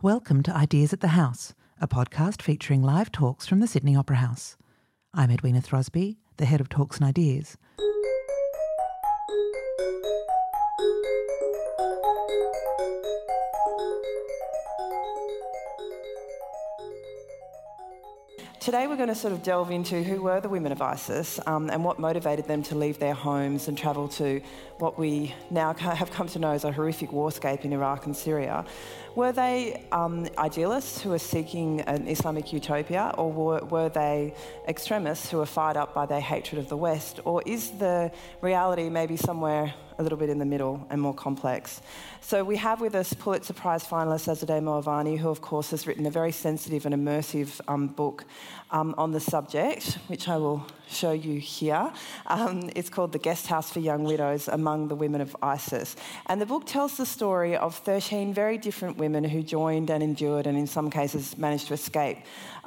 Welcome to Ideas at the House, a podcast featuring live talks from the Sydney Opera House. I'm Edwina Throsby, the head of Talks and Ideas. Today, we're going to sort of delve into who were the women of ISIS um, and what motivated them to leave their homes and travel to what we now have come to know as a horrific warscape in Iraq and Syria. Were they um, idealists who were seeking an Islamic utopia, or were, were, they extremists who were fired up by their hatred of the West? Or is the reality maybe somewhere a little bit in the middle and more complex? So we have with us Pulitzer Prize finalist Azadeh Moaveni, who, of course, has written a very sensitive and immersive um, book um, on the subject, which I will show you here. Um, it's called The Guest House for Young Widows Among the Women of ISIS. And the book tells the story of 13 very different women who joined and endured, and in some cases managed to escape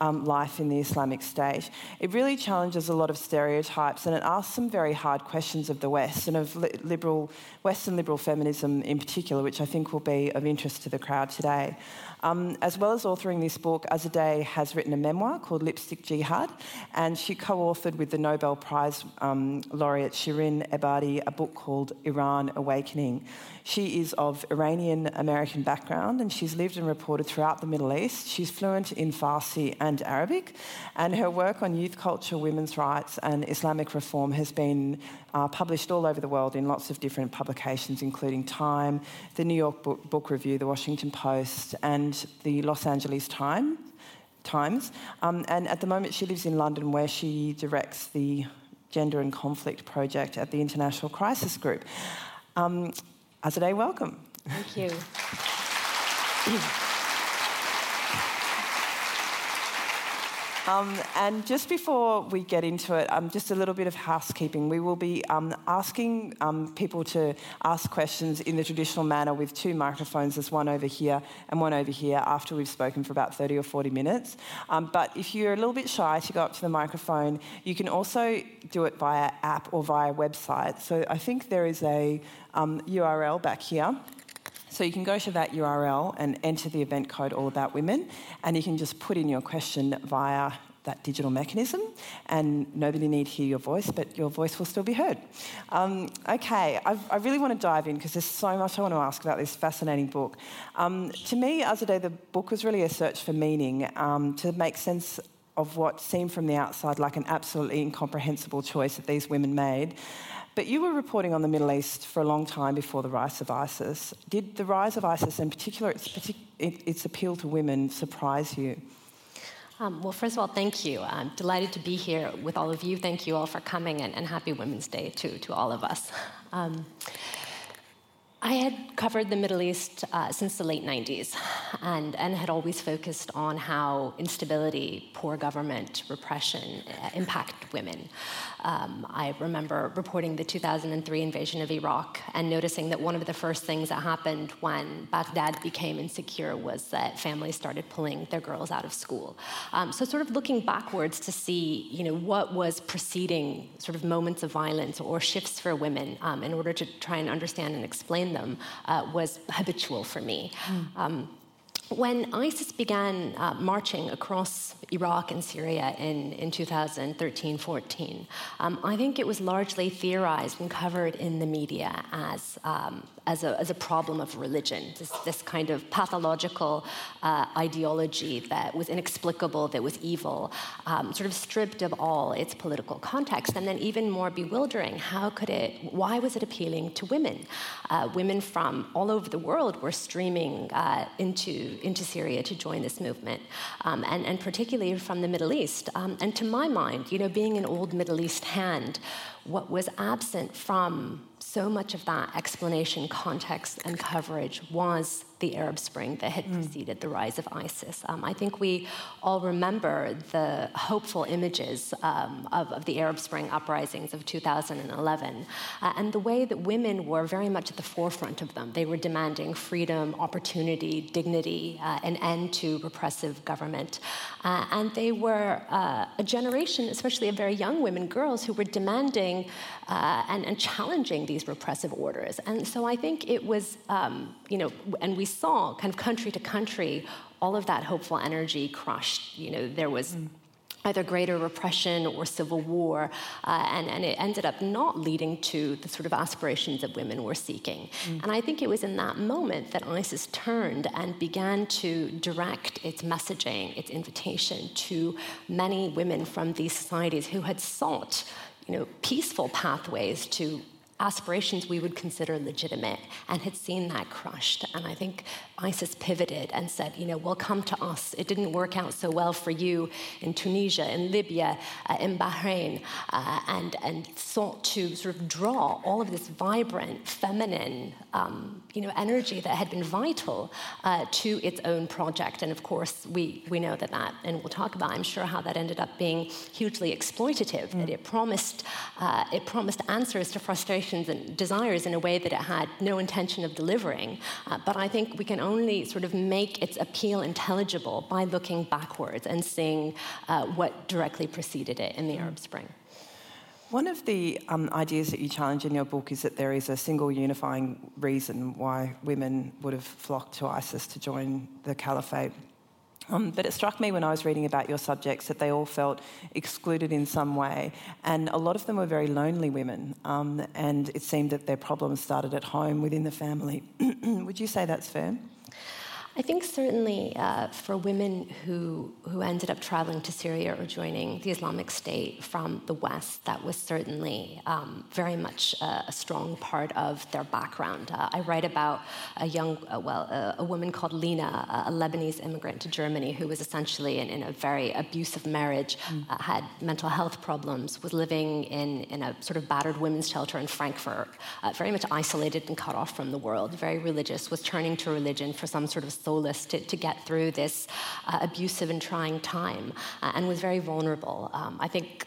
um, life in the Islamic State. It really challenges a lot of stereotypes and it asks some very hard questions of the West and of liberal, Western liberal feminism in particular, which I think will be of interest to the crowd today. Um, as well as authoring this book, Azadeh has written a memoir called Lipstick Jihad, and she co authored with the Nobel Prize um, laureate Shirin Ebadi a book called Iran Awakening. She is of Iranian American background and she's lived and reported throughout the Middle East. She's fluent in Farsi and Arabic, and her work on youth culture, women's rights, and Islamic reform has been uh, published all over the world in lots of different publications, including Time, the New York Book, Book Review, the Washington Post, and the Los Angeles Times. Times. Um, and at the moment, she lives in London, where she directs the Gender and Conflict Project at the International Crisis Group. Um, Azadeh, welcome. Thank you. Um, and just before we get into it, um, just a little bit of housekeeping. We will be um, asking um, people to ask questions in the traditional manner with two microphones. There's one over here and one over here after we've spoken for about 30 or 40 minutes. Um, but if you're a little bit shy to go up to the microphone, you can also do it via app or via website. So I think there is a URL um, back here. So you can go to that URL and enter the event code All About Women, and you can just put in your question via that digital mechanism, and nobody need hear your voice, but your voice will still be heard. Um, okay, I've, i really want to dive in because there's so much I want to ask about this fascinating book. Um, to me, Azadeh, the book was really a search for meaning um, to make sense of what seemed from the outside like an absolutely incomprehensible choice that these women made. But you were reporting on the Middle East for a long time before the rise of ISIS. Did the rise of ISIS, in particular its, its appeal to women, surprise you? Um, well, first of all, thank you. I'm delighted to be here with all of you. Thank you all for coming, and, and happy Women's Day to, to all of us. Um, I had covered the Middle East uh, since the late 90s and, and had always focused on how instability, poor government, repression uh, impact women. Um, I remember reporting the 2003 invasion of Iraq and noticing that one of the first things that happened when Baghdad became insecure was that families started pulling their girls out of school. Um, so, sort of looking backwards to see you know, what was preceding sort of moments of violence or shifts for women um, in order to try and understand and explain them uh, was habitual for me. Mm. When ISIS began uh, marching across Iraq and Syria in, in 2013 14, um, I think it was largely theorized and covered in the media as um, as a, as a problem of religion, this, this kind of pathological uh, ideology that was inexplicable, that was evil, um, sort of stripped of all its political context. And then, even more bewildering, how could it, why was it appealing to women? Uh, women from all over the world were streaming uh, into, into Syria to join this movement, um, and, and particularly from the Middle East. Um, and to my mind, you know, being an old Middle East hand, what was absent from so much of that explanation, context, and coverage was the Arab Spring that had mm. preceded the rise of ISIS. Um, I think we all remember the hopeful images um, of, of, the Arab Spring uprisings of 2011 uh, and the way that women were very much at the forefront of them. They were demanding freedom, opportunity, dignity, uh, an end to repressive government. Uh, and they were uh, a generation, especially of very young women, girls, who were demanding uh, and, and challenging these repressive orders. And so I think it was, um, you know, and we saw kind of country to country all of that hopeful energy crushed. You know, there was. Mm either greater repression or civil war, uh, and, and it ended up not leading to the sort of aspirations that women were seeking. Mm. And I think it was in that moment that ISIS turned and began to direct its messaging, its invitation to many women from these societies who had sought you know, peaceful pathways to aspirations we would consider legitimate and had seen that crushed. And I think ISIS pivoted and said, you know, well, come to us. It didn't work out so well for you in Tunisia, in Libya, uh, in Bahrain, uh, and, and sought to sort of draw all of this vibrant, feminine, um, you know, energy that had been vital uh, to its own project. And of course, we, we know that that, and we'll talk about, I'm sure, how that ended up being hugely exploitative, mm. that it promised, uh, it promised answers to frustration and desires in a way that it had no intention of delivering. Uh, but I think we can only sort of make its appeal intelligible by looking backwards and seeing uh, what directly preceded it in the Arab Spring. One of the um, ideas that you challenge in your book is that there is a single unifying reason why women would have flocked to ISIS to join the caliphate. Um, but it struck me when I was reading about your subjects that they all felt excluded in some way, and a lot of them were very lonely women. Um, and it seemed that their problems started at home within the family. Would you say that's fair? I think certainly uh, for women who, who ended up traveling to Syria or joining the Islamic State from the West, that was certainly um, very much uh, a strong part of their background. Uh, I write about a young, uh, well, uh, a woman called Lena, a Lebanese immigrant to Germany, who was essentially in, in a very abusive marriage, mm. Uh, had mental health problems, was living in, in a sort of battered women's shelter in Frankfurt, very much isolated and cut off from the world, very religious, was turning to religion for some sort of solace to, to get through this uh, abusive and trying time uh, and was very vulnerable. Um, I think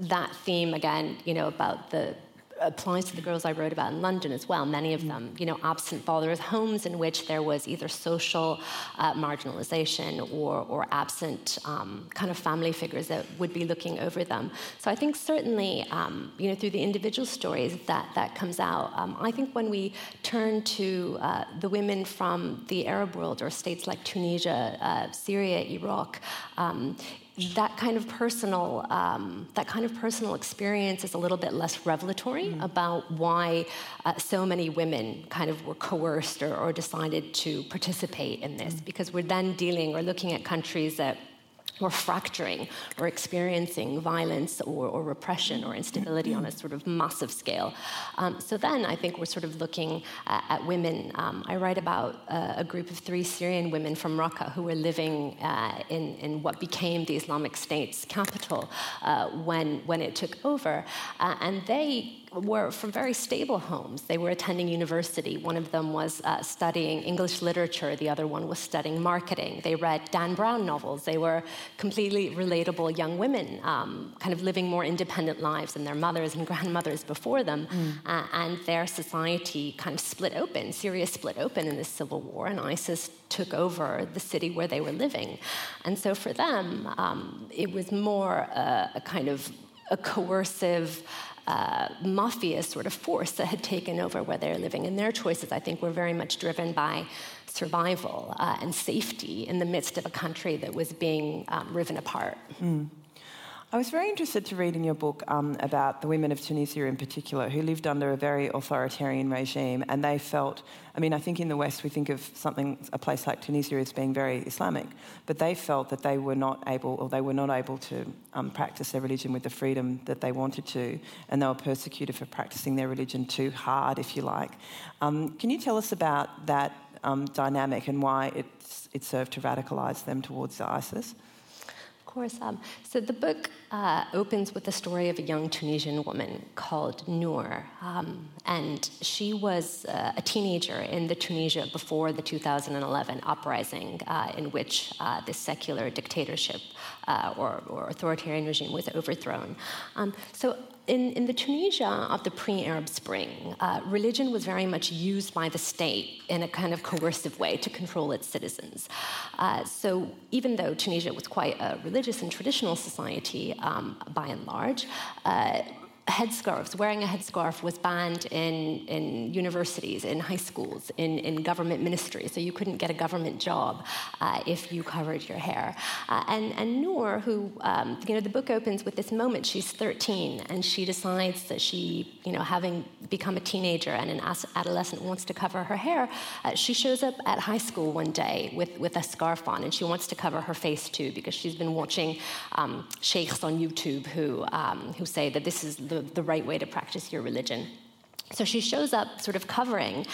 that theme, again, you know, about the applies to the girls I wrote about in London as well. Many of them, you know, absent fathers, homes in which there was either social uh, marginalization or, or absent um, kind of family figures that would be looking over them. So I think certainly, um, you know, through the individual stories that that comes out. Um, I think when we turn to uh, the women from the Arab world or states like Tunisia, uh, Syria, Iraq um, that kind of personal um, that kind of personal experience is a little bit less revelatory mm. about why uh, so many women kind of were coerced or, or decided to participate in this mm. because we're then dealing or looking at countries that or fracturing or experiencing violence or, or, repression or instability on a sort of massive scale. Um, so then I think we're sort of looking uh, at women. Um, I write about uh, a group of three Syrian women from Raqqa who were living uh, in, in, what became the Islamic State's capital uh, when, when it took over. Uh, and they were from very stable homes. They were attending university. One of them was uh, studying English literature, the other one was studying marketing. They read Dan Brown novels. They were completely relatable young women, um, kind of living more independent lives than their mothers and grandmothers before them. Mm. Uh, and their society kind of split open. Syria split open in this civil war, and ISIS took over the city where they were living. And so for them, um, it was more uh, a kind of a coercive, uh, mafia sort of force that had taken over where they're living. And their choices, I think, were very much driven by survival uh, and safety in the midst of a country that was being um, riven apart. Mm. I was very interested to read in your book um, about the women of Tunisia in particular, who lived under a very authoritarian regime, and they felt. I mean, I think in the West we think of something, a place like Tunisia, as being very Islamic, but they felt that they were not able, or they were not able to um, practice their religion with the freedom that they wanted to, and they were persecuted for practicing their religion too hard, if you like. Um, can you tell us about that um, dynamic and why it served to radicalise them towards ISIS? Course. Um, so the book uh, opens with the story of a young Tunisian woman called Noor. Um, and she was uh, a teenager in the Tunisia before the 2011 uprising, uh, in which uh, this secular dictatorship uh, or, or, authoritarian regime was overthrown. Um, so in, in, the Tunisia of the pre Arab Spring, uh, religion was very much used by the state in a kind of coercive way to control its citizens. Uh, so, even though Tunisia was quite a religious and traditional society um, by and large, uh, headscarves, wearing a headscarf was banned in, in universities, in high schools, in, in government ministries. So you couldn't get a government job uh, if you covered your hair. Uh, and, and Noor, who, um, you know, the book opens with this moment. She's 13 and she decides that she, you know, having become a teenager and an adolescent wants to cover her hair, uh, she shows up at high school one day with, with a scarf on and she wants to cover her face too because she's been watching um, sheikhs on YouTube who, um, who say that this is the, the right way to practice your religion. So she shows up sort of covering,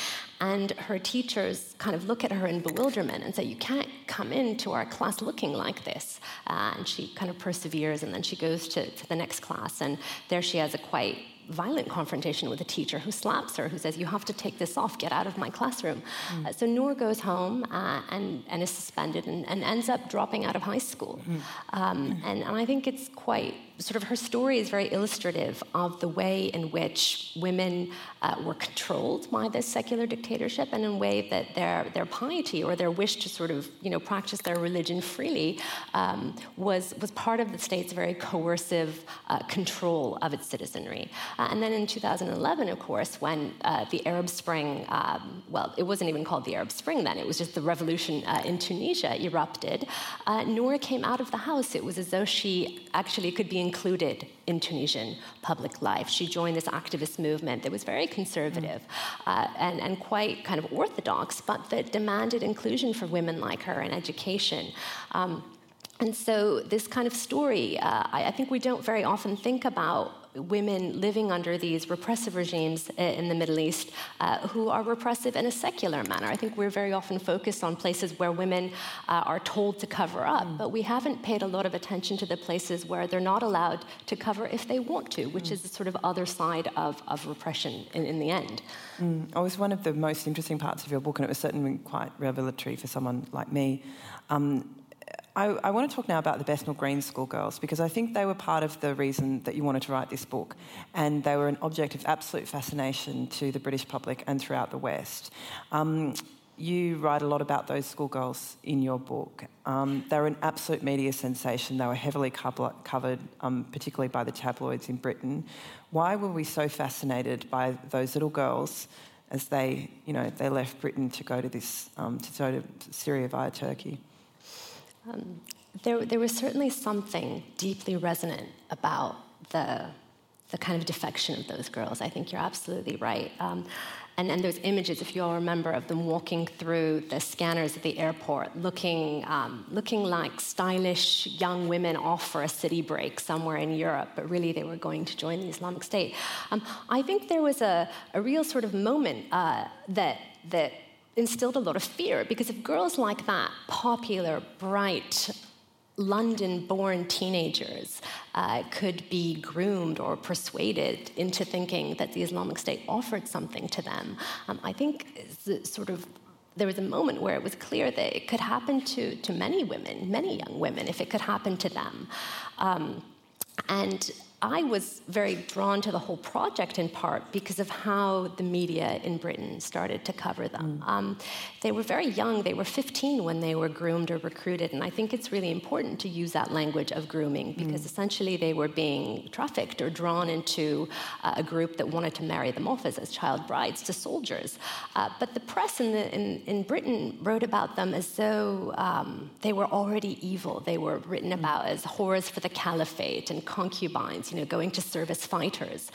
and her teachers kind of look at her in bewilderment and say, You can't come into our class looking like this. Uh, and she kind of perseveres, and then she goes to, to the next class, and there she has a quite violent confrontation with a teacher who slaps her, who says, You have to take this off, get out of my classroom. Mm. Uh, so Noor goes home uh, and, and is suspended and, and, ends up dropping out of high school. Mm. Um, and, and I think it's quite sort of her story is very illustrative of the way in which women uh, were controlled by this secular dictatorship and in a way that their, their piety or their wish to sort of you know practice their religion freely um, was, was part of the state's very coercive uh, control of its citizenry. Uh, and then in 2011, of course, when uh, the Arab Spring, um, well, it wasn't even called the Arab Spring then, it was just the revolution uh, in Tunisia erupted, uh, Noor came out of the house. It was as though she actually could be included in Tunisian public life. She joined this activist movement that was very conservative uh, and, and quite kind of orthodox, but that demanded inclusion for women like her in education. Um, and so, this kind of story, uh, I, I, think we don't very often think about women living under these repressive regimes in the Middle East uh, who are repressive in a secular manner. I think we're very often focused on places where women uh, are told to cover up, mm. but we haven't paid a lot of attention to the places where they're not allowed to cover if they want to, which mm. is the sort of other side of, of repression in, in the end. Mm. It was one of the most interesting parts of your book, and it was certainly quite revelatory for someone like me. Um, I, I, want to talk now about the Bethnal Green schoolgirls because I think they were part of the reason that you wanted to write this book, and they were an object of absolute fascination to the British public and throughout the West. Um, you write a lot about those schoolgirls in your book. Um, they were an absolute media sensation. They were heavily covered, um, particularly by the tabloids in Britain. Why were we so fascinated by those little girls as they, you know, they left Britain to go to this, um, to go to Syria via Turkey? Um, there, there was certainly something deeply resonant about the, the kind of defection of those girls. I think you're absolutely right. Um, and, and those images, if you all remember, of them walking through the scanners at the airport, looking, um, looking like stylish young women off for a city break somewhere in Europe, but really they were going to join the Islamic State. Um, I think there was a, a real sort of moment uh, that, that instilled a lot of fear because if girls like that, popular, bright, London born teenagers uh, could be groomed or persuaded into thinking that the Islamic State offered something to them, um, I think sort of there was a moment where it was clear that it could happen to, to many women, many young women, if it could happen to them. Um, and I was very drawn to the whole project in part because of how the media in Britain started to cover them. Mm. Um, they were very young, they were 15 when they were groomed or recruited, and I think it's really important to use that language of grooming because mm. essentially they were being trafficked or drawn into uh, a group that wanted to marry them off as, as child brides to soldiers. Uh, but the press in, the, in, in, Britain wrote about them as though um, they were already evil. They were written mm. about as whores for the caliphate and concubines you know, going to service fighters.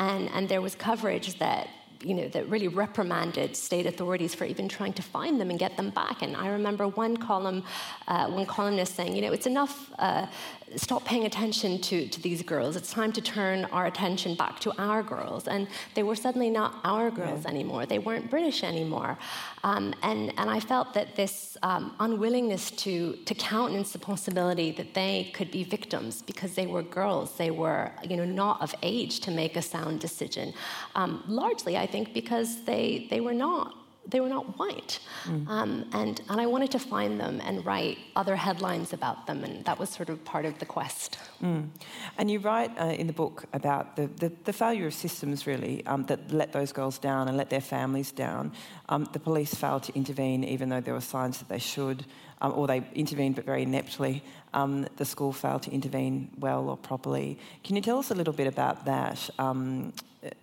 And, and there was coverage that you know, that really reprimanded state authorities for even trying to find them and get them back. And I remember one column, uh, one columnist saying, you know, it's enough uh, stop paying attention to, to these girls. It's time to turn our attention back to our girls. And they were suddenly not our girls yeah. anymore. They weren't British anymore. Um, and, and I felt that this um, unwillingness to, to countenance the possibility that they could be victims because they were girls, they were you know, not of age to make a sound decision. Um, largely, I think, because they, they were not they were not white. Mm. Um, and, and I wanted to find them and write other headlines about them, and that was sort of part of the quest. Mm. And you write uh, in the book about the, the, the failure of systems, really, um, that let those girls down and let their families down. Um, the police failed to intervene, even though there were signs that they should, um, or they intervened but very ineptly. Um, the school failed to intervene well or properly. Can you tell us a little bit about that? Um,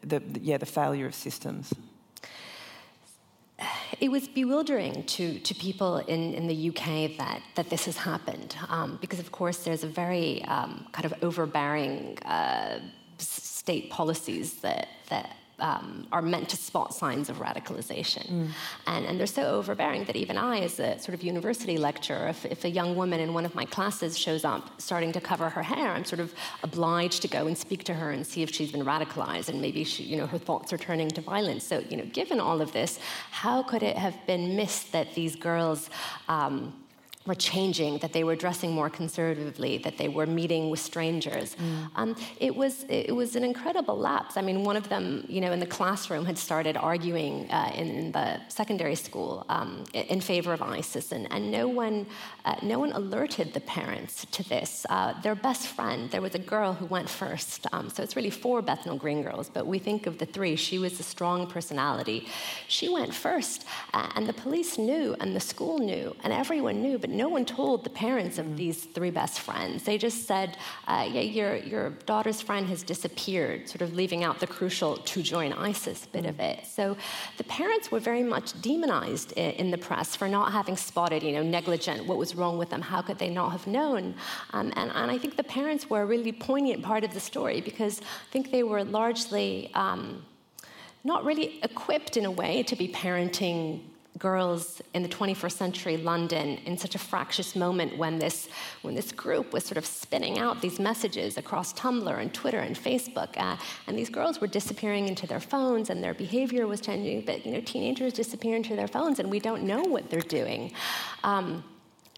the, yeah, the failure of systems it was bewildering to, to people in, in the UK that, that this has happened, um, because of course there's a very um, kind of overbearing uh, state policies that, that um, are meant to spot signs of radicalization. Mm. And, and they're so overbearing that even I, as a sort of university lecturer, if, if a young woman in one of my classes shows up starting to cover her hair, I'm sort of obliged to go and speak to her and see if she's been radicalized and maybe she, you know, her thoughts are turning to violence. So, you know, given all of this, how could it have been missed that these girls um, were changing, that they were dressing more conservatively, that they were meeting with strangers. Mm. Um, it was it was an incredible lapse. I mean, one of them, you know, in the classroom had started arguing uh, in, the secondary school um, in favor of ISIS, and, and no one uh, no one alerted the parents to this. Uh, their best friend, there was a girl who went first, um, so it's really four Bethnal Green girls, but we think of the three. She was a strong personality. She went first, uh, and the police knew, and the school knew, and everyone knew, but no one told the parents of these three best friends. They just said, uh, yeah, your, your daughter's friend has disappeared, sort of leaving out the crucial to join ISIS bit of it. So the parents were very much demonized in the press for not having spotted, you know, negligent, what was wrong with them, how could they not have known? Um, and, and, I think the parents were a really poignant part of the story because I think they were largely um, not really equipped in a way to be parenting girls in the 21st century London in such a fractious moment when this, when this group was sort of spinning out these messages across Tumblr and Twitter and Facebook. Uh, and these girls were disappearing into their phones and their behavior was changing. But, you know, teenagers disappear into their phones and we don't know what they're doing. Um,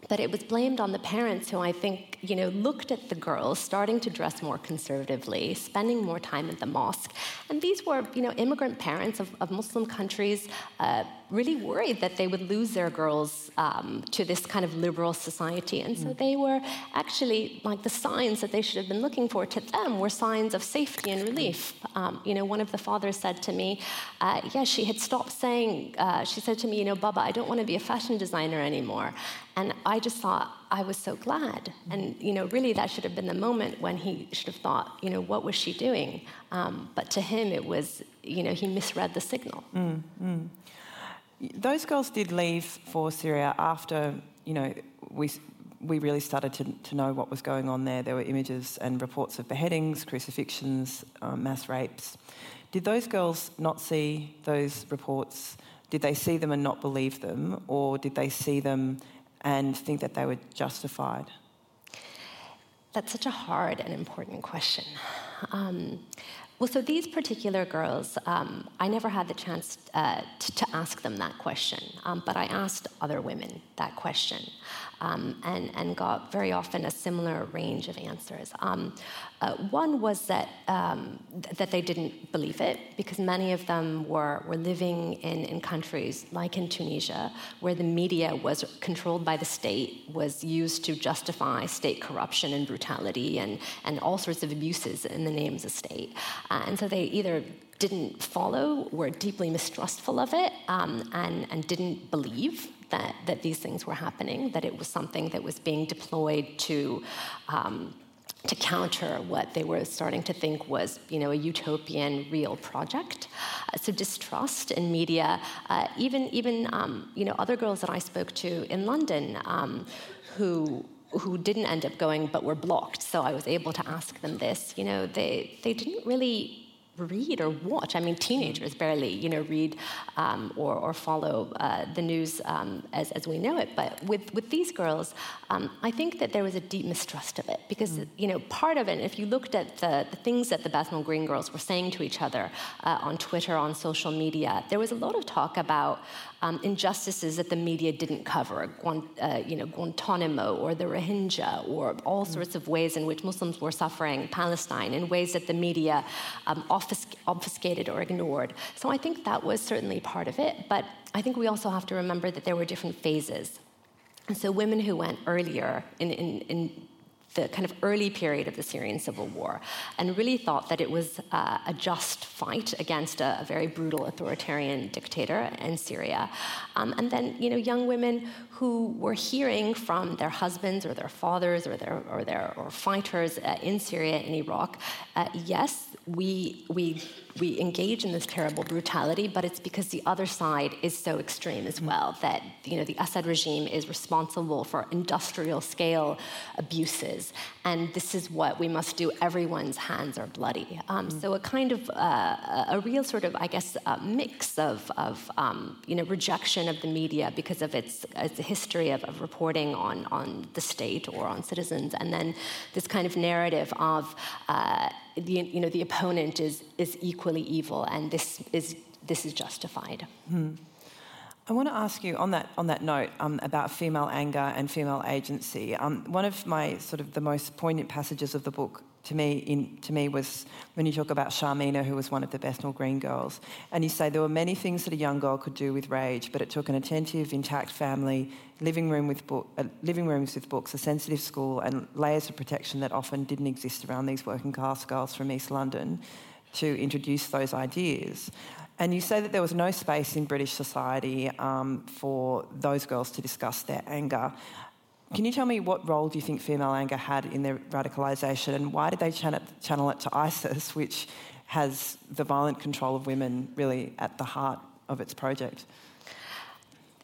but it was blamed on the parents who I think, you know, looked at the girls starting to dress more conservatively, spending more time at the mosque. And these were, you know, immigrant parents of, of Muslim countries, uh, really worried that they would lose their girls um, to this kind of liberal society. And so mm. they were actually like the signs that they should have been looking for to them were signs of safety and relief. Um, you know, one of the fathers said to me, uh, yeah, she had stopped saying, uh, she said to me, you know, Baba, I don't want to be a fashion designer anymore. And I just thought, I was so glad. And, you know, really that should have been the moment when he should have thought, you know, what was she doing? Um, but to him, it was, you know, he misread the signal. Mm, mm. Those girls did leave for Syria after, you know, we, we really started to, to know what was going on there. There were images and reports of beheadings, crucifixions, um, mass rapes. Did those girls not see those reports? Did they see them and not believe them? Or did they see them and think that they were justified? That's such a hard and important question. Um, well, so these particular girls, um, I never had the chance uh, to, to, ask them that question, um, but I asked other women that question um, and, and got very often a similar range of answers. Um, uh, one was that, um, th- that they didn't believe it because many of them were, were living in, in countries like in Tunisia where the media was controlled by the state, was used to justify state corruption and brutality and, and all sorts of abuses in the names of state. Uh, and so they either didn't follow, were deeply mistrustful of it, um, and, and didn't believe that, that these things were happening, that it was something that was being deployed to. Um, to counter what they were starting to think was, you know, a utopian real project. Uh, so distrust in media, uh, even even um, you know other girls that I spoke to in London um, who who didn't end up going but were blocked. So I was able to ask them this. You know, they they didn't really read or watch. I mean, teenagers barely, you know, read um, or, or follow uh, the news um, as, as we know it. But with, with these girls, um, I think that there was a deep mistrust of it because, mm. you know, part of it, if you looked at the, the things that the Bethnal Green girls were saying to each other uh, on Twitter, on social media, there was a lot of talk about um, injustices that the media didn't cover, uh, you know, Guantanamo or the Rohingya, or all mm. sorts of ways in which Muslims were suffering Palestine in ways that the media um, often obfuscated or ignored. So I think that was certainly part of it, but I think we also have to remember that there were different phases. And so women who went earlier in, in, in the kind of early period of the Syrian civil war and really thought that it was uh, a just fight against a, a, very brutal authoritarian dictator in Syria. Um, and then, you know, young women who were hearing from their husbands or their fathers or their or their or fighters uh, in Syria and Iraq, uh, yes, we we we engage in this terrible brutality, but it's because the other side is so extreme as well that you know the Assad regime is responsible for industrial scale abuses, and this is what we must do. Everyone's hands are bloody. Um, mm. So a kind of uh, a real sort of I guess a mix of of um, you know rejection of the media because of its, its history of, of reporting on on the state or on citizens, and then this kind of narrative of uh, the, you know, the opponent is, is equally evil and this is, this is justified. Hmm. I want to ask you on that on that note um, about female anger and female agency. Um, one of my sort of the most poignant passages of the book to me, in, to me was when you talk about Sharmina, who was one of the Bethnal Green girls, and you say there were many things that a young girl could do with rage, but it took an attentive, intact family, living room with book, uh, living rooms with books, a sensitive school, and layers of protection that often didn't exist around these working class girls from East London to introduce those ideas. And you say that there was no space in British society um, for those girls to discuss their anger. Can you tell me what role do you think female anger had in their radicalisation and why did they channel it to ISIS, which has the violent control of women really at the heart of its project?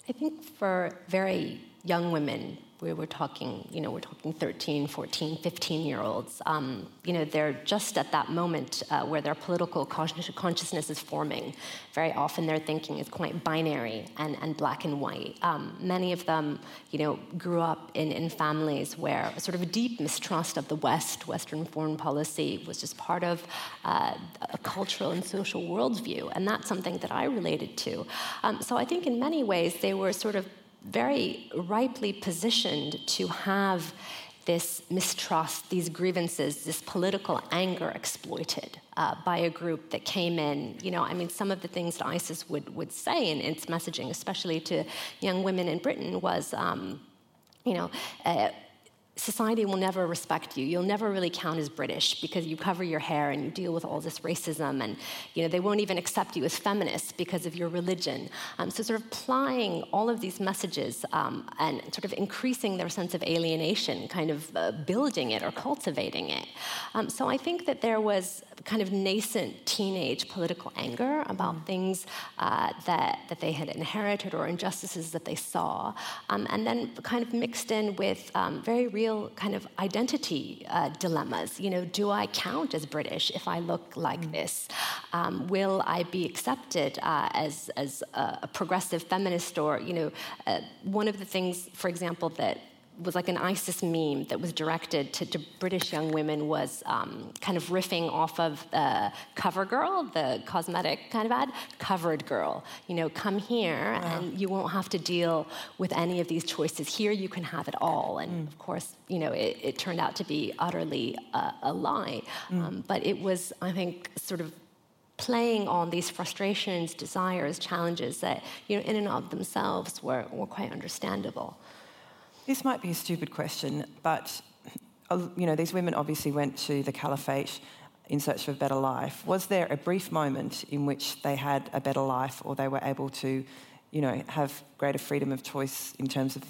I think for very young women, we were talking, you know, we're talking 13, 14, 15 year olds. Um, you know, they're just at that moment uh, where their political consciousness is forming. Very often their thinking is quite binary and, and black and white. Um, many of them, you know, grew up in, in families where sort of a deep mistrust of the West, Western foreign policy, was just part of uh, a cultural and social worldview. And that's something that I related to. Um, so I think in many ways they were sort of very ripely positioned to have this mistrust, these grievances, this political anger exploited uh, by a group that came in. You know, I mean, some of the things that ISIS would, would say in its messaging, especially to young women in Britain, was, um, you know, uh, society will never respect you. You'll never really count as British because you cover your hair and you deal with all this racism, and you know they won't even accept you as feminist because of your religion. Um, so, sort of plying all of these messages um, and sort of increasing their sense of alienation, kind of uh, building it or cultivating it. Um, so, I think that there was kind of nascent teenage political anger about mm. things uh, that that they had inherited or injustices that they saw, um, and then kind of mixed in with um, very real real kind of identity uh, dilemmas. You know, do I count as British if I look like mm. this? Um, will I be accepted uh, as as a progressive feminist or you know, uh, one of the things, for example, that was like an ISIS meme that was directed to, to British young women was um, kind of riffing off of uh, CoverGirl, the cosmetic kind of ad, Covered Girl. You know, come here yeah. and you won't have to deal with any of these choices. Here you can have it all. And mm. of course, you know, it, it, turned out to be utterly uh, a lie. Mm. Um, but it was, I think, sort of playing on these frustrations, desires, challenges that, you know, in and of themselves were, were quite understandable. This might be a stupid question, but you know, these women obviously went to the caliphate in search of a better life. Was there a brief moment in which they had a better life or they were able to, you know, have greater freedom of choice in terms of,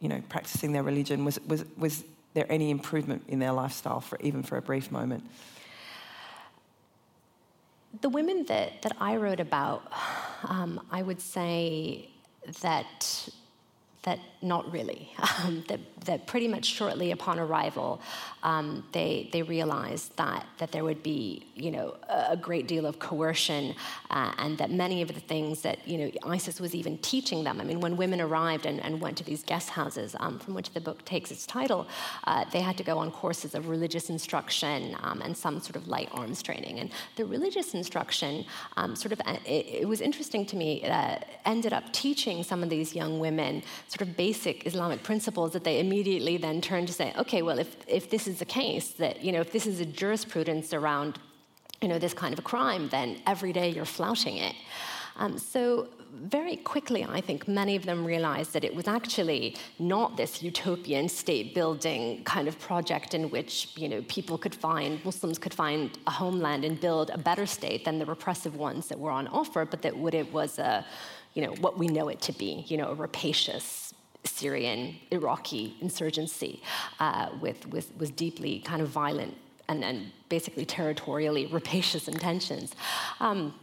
you know, practicing their religion? Was, was, was there any improvement in their lifestyle for even for a brief moment? The women that, that I wrote about, um, I would say that that not really. Um, that, that, pretty much shortly upon arrival, um, they, they realized that, that there would be, you know, a great deal of coercion uh, and that many of the things that, you know, ISIS was even teaching them. I mean, when women arrived and, and went to these guest houses um, from which the book takes its title, uh, they had to go on courses of religious instruction um, and some sort of light arms training. And the religious instruction um, sort of, uh, it, it, was interesting to me, uh, ended up teaching some of these young women sort of basic Islamic principles that they immediately then turn to say, okay, well, if, if this is the case, that, you know, if this is a jurisprudence around you know, this kind of a crime, then every day you're flouting it. Um, so very quickly, I think many of them realized that it was actually not this utopian state building kind of project in which you know people could find Muslims could find a homeland and build a better state than the repressive ones that were on offer, but that what it was a you know what we know it to be, you know, a rapacious Syrian Iraqi insurgency uh, with, with was deeply kind of violent and, and basically territorially rapacious intentions. Um,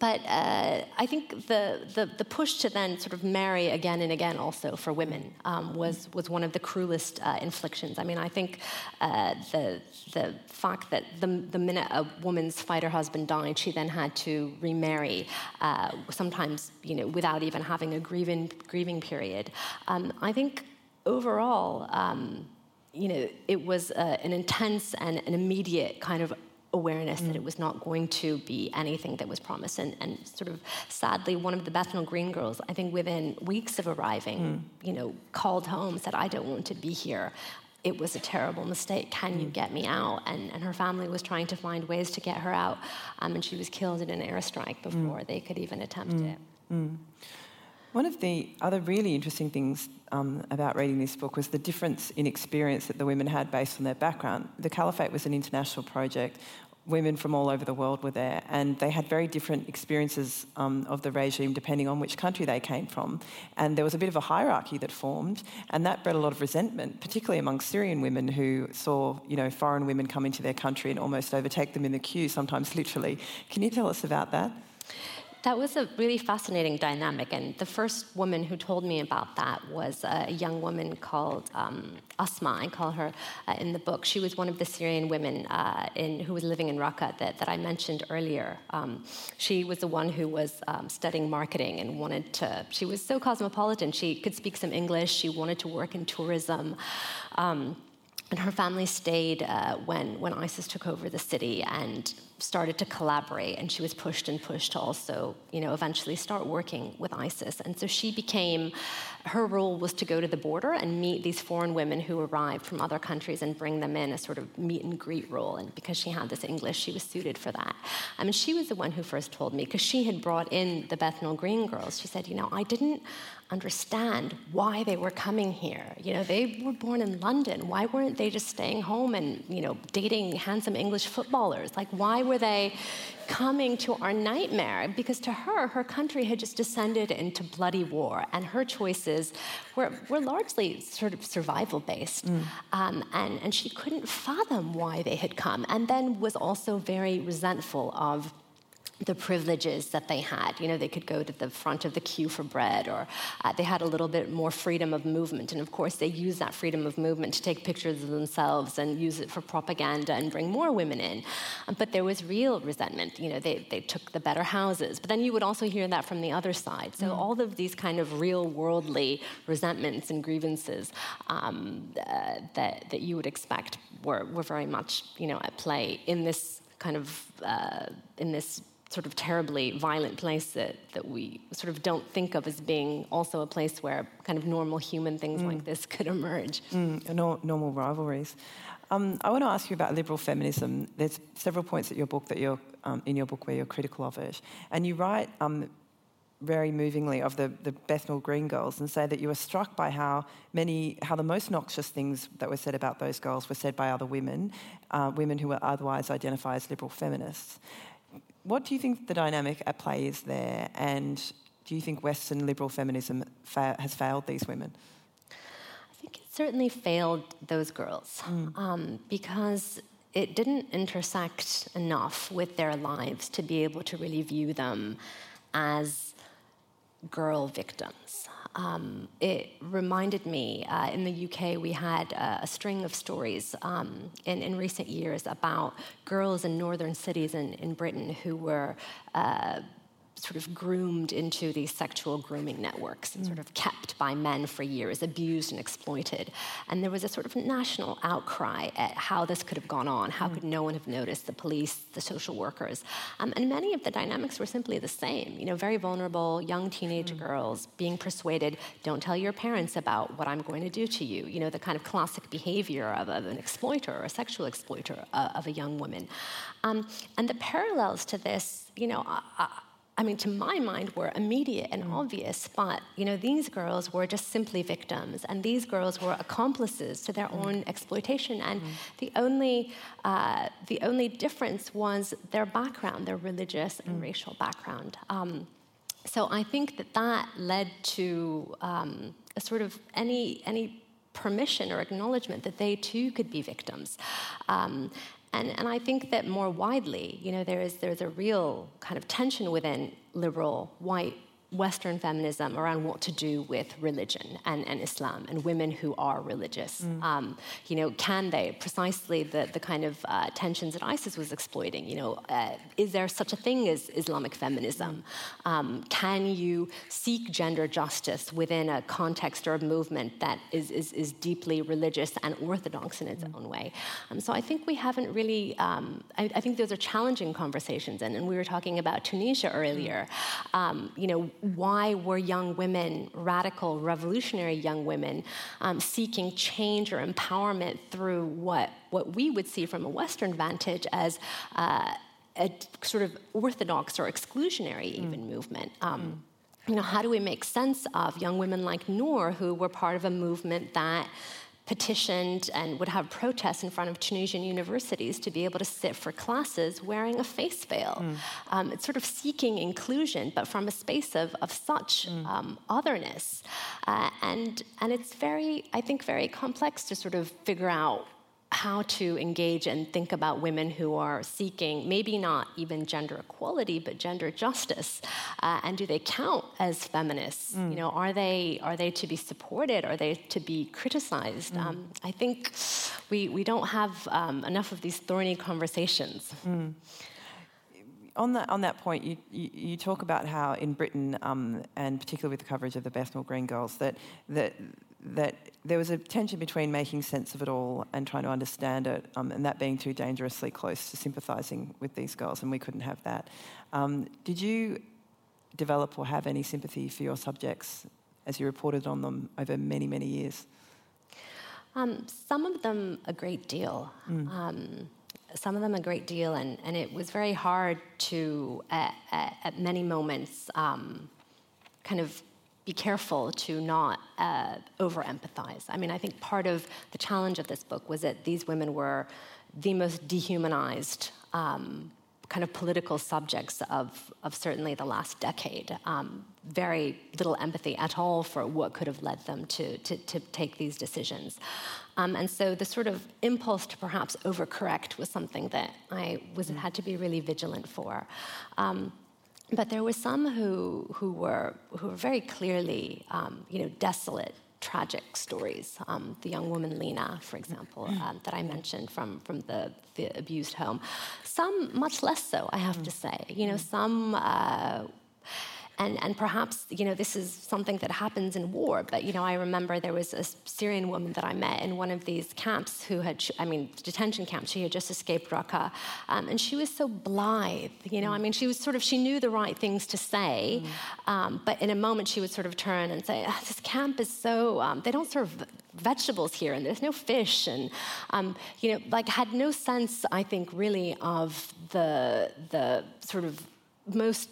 but uh, I think the, the, the, push to then sort of marry again and again also for women um, was, was one of the cruelest uh, inflictions. I mean, I think uh, the, the fact that the, the minute a woman's fighter husband died, she then had to remarry, uh, sometimes you know, without even having a grieving, grieving period. Um, I think overall, um, you know, it was uh, an intense and an immediate kind of awareness mm. that it was not going to be anything that was promised. And, and, sort of sadly, one of the Bethnal Green girls, I think within weeks of arriving, mm. you know, called home, said, I don't want to be here. It was a terrible mistake. Can mm. you get me out? And, and her family was trying to find ways to get her out. Um, and she was killed in an airstrike mm. before they could even attempt mm. it. One of the other really interesting things um, about reading this book was the difference in experience that the women had based on their background. The Caliphate was an international project. Women from all over the world were there, and they had very different experiences um, of the regime depending on which country they came from. And there was a bit of a hierarchy that formed, and that bred a lot of resentment, particularly among Syrian women who saw, you know, foreign women come into their country and almost overtake them in the queue, sometimes literally. Can you tell us about that? That was a really fascinating dynamic, and the first woman who told me about that was a young woman called um, Asma. I call her uh, in the book. She was one of the Syrian women uh, in, who was living in Raqqa that, that I mentioned earlier. Um, she was the one who was um, studying marketing and wanted to. She was so cosmopolitan. She could speak some English. She wanted to work in tourism. Um, and her family stayed uh, when, when ISIS took over the city and started to collaborate. And she was pushed and pushed to also, you know, eventually start working with ISIS. And so she became, her role was to go to the border and meet these foreign women who arrived from other countries and bring them in a sort of meet and greet role. And because she had this English, she was suited for that. I mean, she was the one who first told me, because she had brought in the Bethnal Green girls. She said, you know, I didn't, understand why they were coming here. You know, they were born in London. Why weren't they just staying home and, you know, dating handsome English footballers? Like, why were they coming to our nightmare? Because to her, her country had just descended into bloody war, and her choices were, were largely sort of survival based. Mm. Um, and, and she couldn't fathom why they had come, and then was also very resentful of the privileges that they had. You know, they could go to the front of the queue for bread, or uh, they had a little bit more freedom of movement. And of course, they used that freedom of movement to take pictures of themselves and use it for propaganda and bring more women in. Um, but there was real resentment. You know, they, they took the better houses. But then you would also hear that from the other side. So mm. all of these kind of real worldly resentments and grievances um, uh, that, that you would expect were, were very much, you know, at play in this kind of, uh, in this sort of terribly violent place that, that we sort of don't think of as being also a place where kind of normal human things mm. like this could emerge. Mm, no, normal rivalries. Um, I want to ask you about liberal feminism. There's several points at your book that you're um, in your book where you're critical of it, and you write um, very movingly of the, the Bethnal Green girls and say that you were struck by how many, how the most noxious things that were said about those girls were said by other women, uh, women who were otherwise identified as liberal feminists. What do you think the dynamic at play is there, and do you think Western liberal feminism fa- has failed these women? I think it certainly failed those girls mm. um, because it didn't intersect enough with their lives to be able to really view them as girl victims. Um, it reminded me uh, in the UK, we had uh, a string of stories um, in, in, recent years about girls in northern cities in, in Britain who were. Uh, sort of groomed into these sexual grooming networks and mm. sort of kept by men for years, abused and exploited. And there was a sort of national outcry at how this could have gone on. How mm. could no one have noticed? The police, the social workers, um, and many of the dynamics were simply the same. You know, very vulnerable young teenage mm. girls being persuaded, "Don't tell your parents about what I'm going to do to you." You know, the kind of classic behavior of, of an exploiter or a sexual exploiter uh, of a young woman. Um, and the parallels to this, you know. Uh, I mean, to my mind, were immediate and obvious, but you know, these girls were just simply victims, and these girls were accomplices to their mm. own exploitation. And mm. the only uh, the only difference was their background, their religious and mm. racial background. Um, so I think that that led to um, a sort of any any permission or acknowledgement that they too could be victims. Um, and, and I think that more widely, you know, there is there's a real kind of tension within liberal white Western feminism around what to do with religion and, and Islam and women who are religious. Mm. Um, you know, can they precisely the, the kind of uh, tensions that ISIS was exploiting? You know, uh, is there such a thing as Islamic feminism? Um, can you seek gender justice within a context or a movement that is, is, is deeply religious and orthodox in its mm. own way? Um, so I think we haven't really. Um, I, I, think those are challenging conversations, and, and we were talking about Tunisia earlier. Mm. Um, you know why were young women, radical, revolutionary young women, um, seeking change or empowerment through what, what we would see from a Western vantage as uh, a sort of orthodox or exclusionary mm. even mm. movement. Um, mm. You know, how do we make sense of young women like Noor who were part of a movement that petitioned and would have protests in front of Tunisian universities to be able to sit for classes wearing a face veil. Mm. Um, it's sort of seeking inclusion, but from a space of, of such mm. um, otherness. Uh, and, and it's very, I think, very complex to sort of figure out how to engage and think about women who are seeking maybe not even gender equality but gender justice uh, and do they count as feminists mm. you know are they are they to be supported are they to be criticized mm. um, i think we, we don't have um, enough of these thorny conversations mm. On that, on that point, you, you, you, talk about how in Britain, um, and particularly with the coverage of the Bethnal Green girls, that, that that there was a tension between making sense of it all and trying to understand it, um, and that being too dangerously close to sympathising with these girls, and we couldn't have that. Um, did you develop or have any sympathy for your subjects as you reported on them over many, many years? Um, some of them a great deal. Mm. some of them a great deal, and, and it was very hard to, at, at, at many moments, um, kind of be careful to not uh, over empathize. I mean, I think part of the challenge of this book was that these women were the most dehumanized um, kind of political subjects of, of certainly the last decade. Um, very little empathy at all for what could have led them to, to, to take these decisions. Um, and so the sort of impulse to perhaps overcorrect was something that I was, had to be really vigilant for. Um, but there were some who, who, were, who were very clearly, um, you know, desolate, tragic stories. Um, the young woman Lena, for example, mm. um, that I mentioned from, from the, the abused home. Some much less so, I have mm. to say. You know, some uh, and, and perhaps, you know, this is something that happens in war. But, you know, I remember there was a Syrian woman that I met in one of these camps who had, I mean, detention camps. She had just escaped Raqqa. Um, and she was so blithe, you know, I mean, she was sort of, she knew the right things to say. Mm. Um, but in a moment, she would sort of turn and say, oh, this camp is so, um, they don't serve vegetables here and there's no fish. And, um, you know, like had no sense, I think, really of the, the sort of most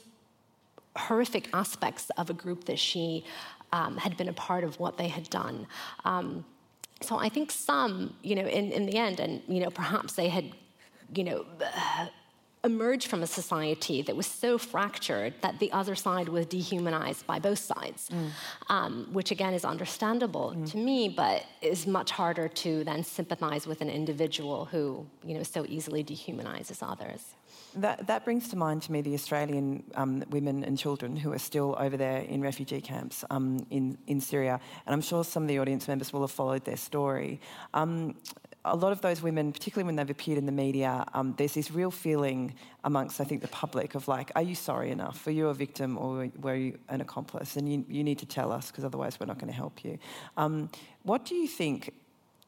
horrific aspects of a group that she um, had been a part of what they had done. Um, so I think some, you know, in, in the end, and you know, perhaps they had, you know, uh, emerged from a society that was so fractured that the other side was dehumanized by both sides, mm. um, which again is understandable mm. to me, but is much harder to then sympathize with an individual who, you know, so easily dehumanizes others. That, that brings to mind to me the Australian um, women and children who are still over there in refugee camps um, in, in Syria. And I'm sure some of the audience members will have followed their story. Um, a lot of those women, particularly when they've appeared in the media, um, there's this real feeling amongst, I think, the public of like, are you sorry enough? Were you a victim or were you an accomplice? And you, you need to tell us because otherwise we're not going to help you. Um, what do you think?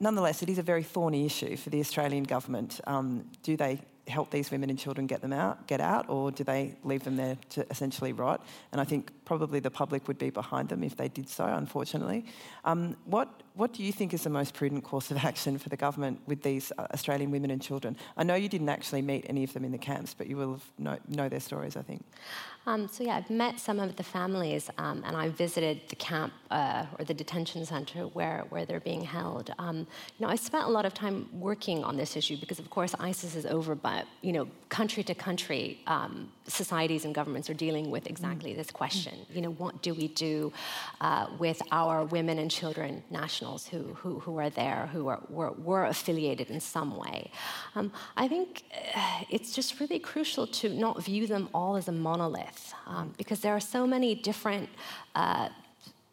Nonetheless, it is a very thorny issue for the Australian government. Um, do they help these women and children get them out, get out, or do they leave them there to essentially rot? And I think probably the public would be behind them if they did so, unfortunately. Um, what what do you think is the most prudent course of action for the government with these uh, Australian women and children? I know you didn't actually meet any of them in the camps, but you will know, know their stories, I think. Um, so yeah, I've met some of the families, um, and I visited the camp uh, or the detention centre where, where they're being held. Um, you know, I spent a lot of time working on this issue because, of course, ISIS is over, but you know, country to country, um, societies and governments are dealing with exactly this question. You know, what do we do uh, with our women and children nationals who who, who are there, who are, were, were affiliated in some way? Um, I think uh, it's just really crucial to not view them all as a monolith um, because there are so many different uh,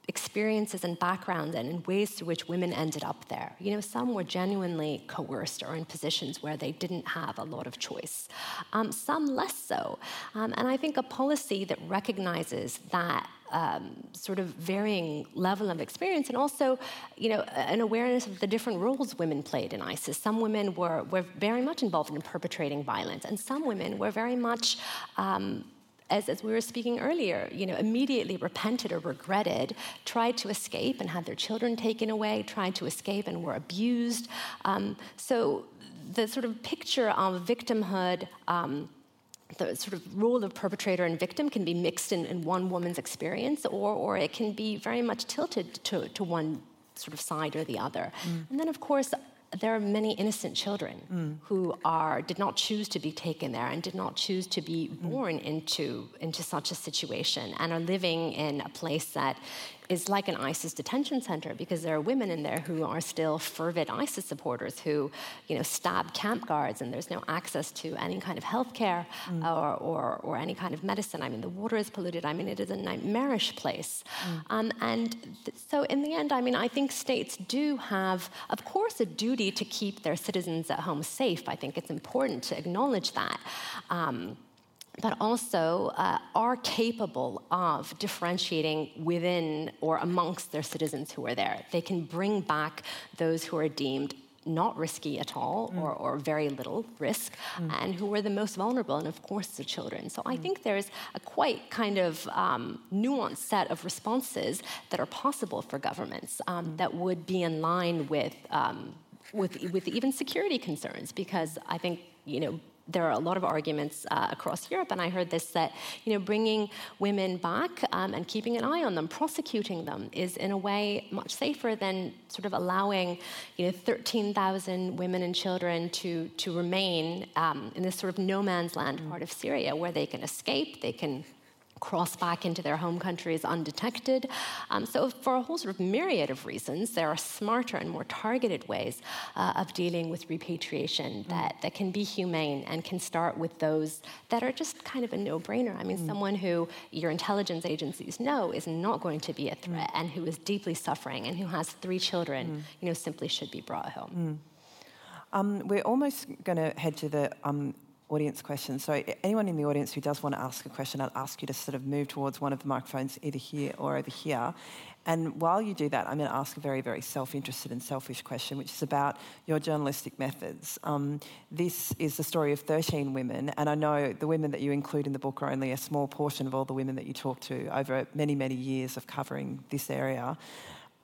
experiences and backgrounds and in ways through which women ended up there. You know, some were genuinely coerced or in positions where they didn't have a lot of choice, um, some less so. Um, and I think a policy that recognizes that um, sort of varying level of experience, and also, you know, an awareness of the different roles women played in ISIS. Some women were were very much involved in perpetrating violence, and some women were very much um, as, as we were speaking earlier, you know, immediately repented or regretted, tried to escape and had their children taken away, tried to escape and were abused. Um, so the sort of picture of victimhood. Um, the sort of role of perpetrator and victim can be mixed in, in one woman's experience, or, or it can be very much tilted to, to one sort of side or the other. Mm. And then, of course, there are many innocent children mm. who are did not choose to be taken there and did not choose to be mm. born mm. into into such a situation and are living in a place that is like an ISIS detention center because there are women in there who are still fervid ISIS supporters who, you know, stab camp guards and there's no access to any kind of health care mm. or, or, or, any kind of medicine. I mean, the water is polluted. I mean, it is a nightmarish place. Mm. Um, and th- so, in the end, I mean, I think states do have, of course, a duty to keep their citizens at home safe. I think it's important to acknowledge that. Um, but also uh, are capable of differentiating within or amongst their citizens who are there. They can bring back those who are deemed not risky at all mm. or, or, very little risk mm. and who are the most vulnerable and of course the children so mm. i think there's a quite kind of um, nuanced set of responses that are possible for governments um, mm. that would be in line with, um, with with even security concerns because i think you know there are a lot of arguments uh, across Europe, and I heard this that you know bringing women back um, and keeping an eye on them, prosecuting them, is in a way much safer than sort of allowing you know 13,000 women and children to to remain um, in this sort of no man's land part of Syria, where they can escape, they can cross back into their home countries undetected. Um, so, for a whole sort of myriad of reasons, there are smarter and more targeted ways uh, of dealing with repatriation mm. that, that can be humane and can start with those that are just kind of a no brainer. I mean, mm. someone who your intelligence agencies know is not going to be a threat mm. and who is deeply suffering and who has three children, mm. you know, simply should be brought home. Mm. Um, we're almost going to head to the um, audience questions. So anyone in the audience who does want to ask a question, I'll ask you to sort of move towards one of the microphones either here or over here. And while you do that, I'm going to ask a very, very self-interested and selfish question, which is about your journalistic methods. Um, this is the story of 13 women, and I know the women that you include in the book are only a small portion of all the women that you talk to over many, many years of covering this area.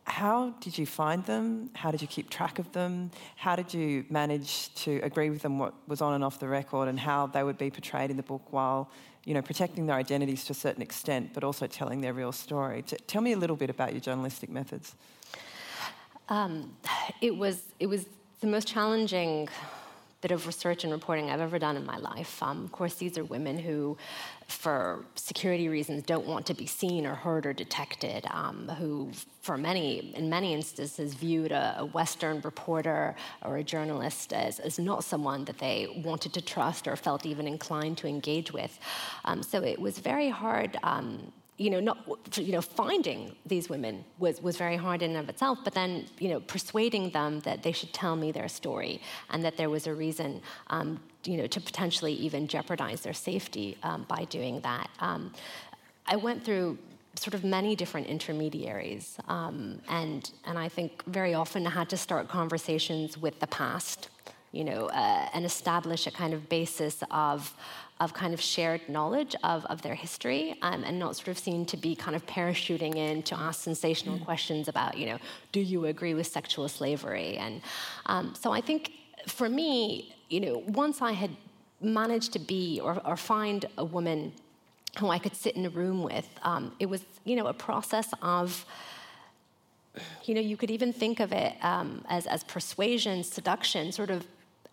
How did you find them? How did you keep track of them? How did you manage to agree with them what was on and off the record and how they would be portrayed in the book while, you know, protecting their identities to a certain extent, but also telling their real story? Tell me a little bit about your journalistic methods. Um, it was it was the most challenging bit of research and reporting I've ever done in my life. Um, of course, these are women who, for security reasons, don't want to be seen or heard or detected. Um, who, for many, in many instances, viewed a, a, Western reporter or a journalist as, as not someone that they wanted to trust or felt even inclined to engage with. Um, so it was very hard um, you know, not you know, finding these women was, was very hard in and of itself. But then, you know, persuading them that they should tell me their story and that there was a reason, um, you know, to potentially even jeopardize their safety um, by doing that. Um, I went through sort of many different intermediaries, um, and and I think very often I had to start conversations with the past, you know, uh, and establish a kind of basis of of kind of shared knowledge of, of their history um, and not sort of seen to be kind of parachuting in to ask sensational mm. questions about, you know, do you agree with sexual slavery? And um, so I think for me, you know, once I had managed to be or, or find a woman who I could sit in a room with, um, it was, you know, a process of, you know, you could even think of it um, as, as persuasion, seduction, sort of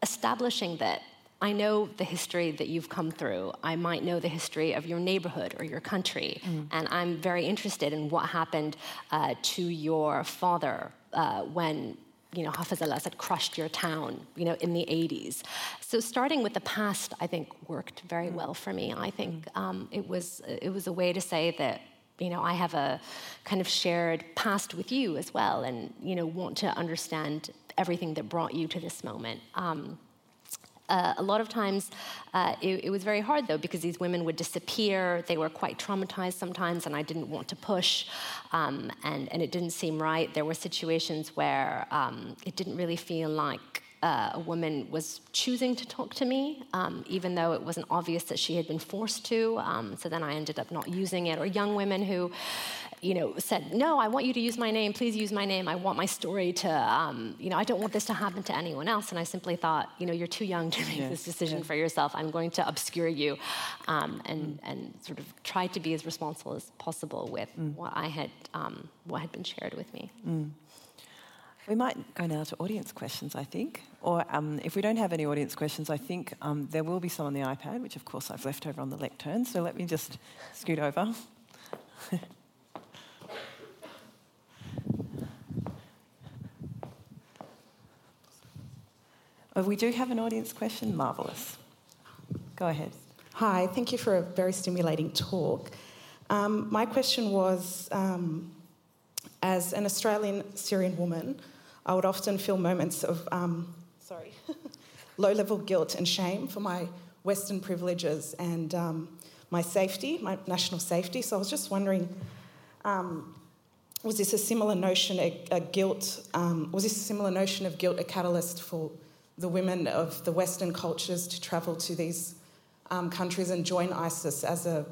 establishing that I know the history that you've come through. I might know the history of your neighborhood or your country. Mm. And I'm very interested in what happened uh, to your father uh, when you know, Hafiz al-Assad crushed your town, you know, in the 80s. So starting with the past, I think, worked very mm. well for me. I think mm. um, it was it was a way to say that you know I have a kind of shared past with you as well, and you know want to understand everything that brought you to this moment. Um, uh, a lot of times uh, it, it, was very hard though because these women would disappear. They were quite traumatized sometimes, and I didn't want to push, um, and, and it didn't seem right. There were situations where um, it didn't really feel like uh, a woman was choosing to talk to me, um, even though it wasn't obvious that she had been forced to. Um, so then I ended up not using it. Or young women who, you know, said, "No, I want you to use my name. Please use my name. I want my story to, um, you know, I don't want this to happen to anyone else." And I simply thought, you know, you're too young to make yes. this decision yes. for yourself. I'm going to obscure you, um, and mm. and sort of try to be as responsible as possible with mm. what I had um, what had been shared with me. Mm. We might go now to audience questions, I think. Or um, if we don't have any audience questions, I think um, there will be some on the iPad, which of course I've left over on the lectern. So let me just scoot over. oh, we do have an audience question. Marvellous. Go ahead. Hi, thank you for a very stimulating talk. Um, my question was um, as an Australian Syrian woman, I would often feel moments of, um, sorry, low level guilt and shame for my Western privileges and um, my safety, my national safety. So I was just wondering um, was this a similar notion, a, a guilt, um, was this a similar notion of guilt a catalyst for the women of the Western cultures to travel to these um, countries and join ISIS as a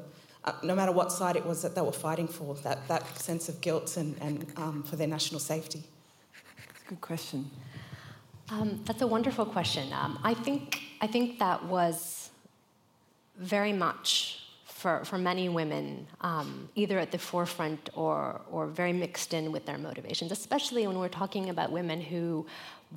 uh, no matter what side it was that they were fighting for, that, that sense of guilt and, and um, for their national safety? Good question. Um, that's a wonderful question. Um, I think I think that was very much for, for many women, um, either at the forefront or or very mixed in with their motivations, especially when we're talking about women who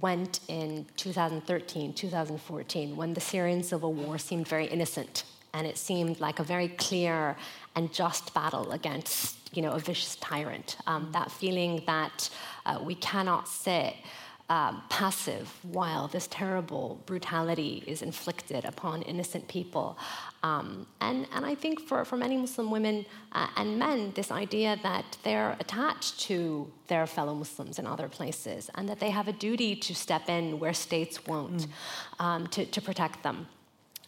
went in 2013, 2014, when the Syrian civil war seemed very innocent and it seemed like a very clear and just battle against you know a vicious tyrant. Um, that feeling that uh, we cannot sit um, passive while this terrible brutality is inflicted upon innocent people. Um, and, and I think for, for many Muslim women uh, and men, this idea that they're attached to their fellow Muslims in other places and that they have a duty to step in where states won't mm. um, to, to protect them.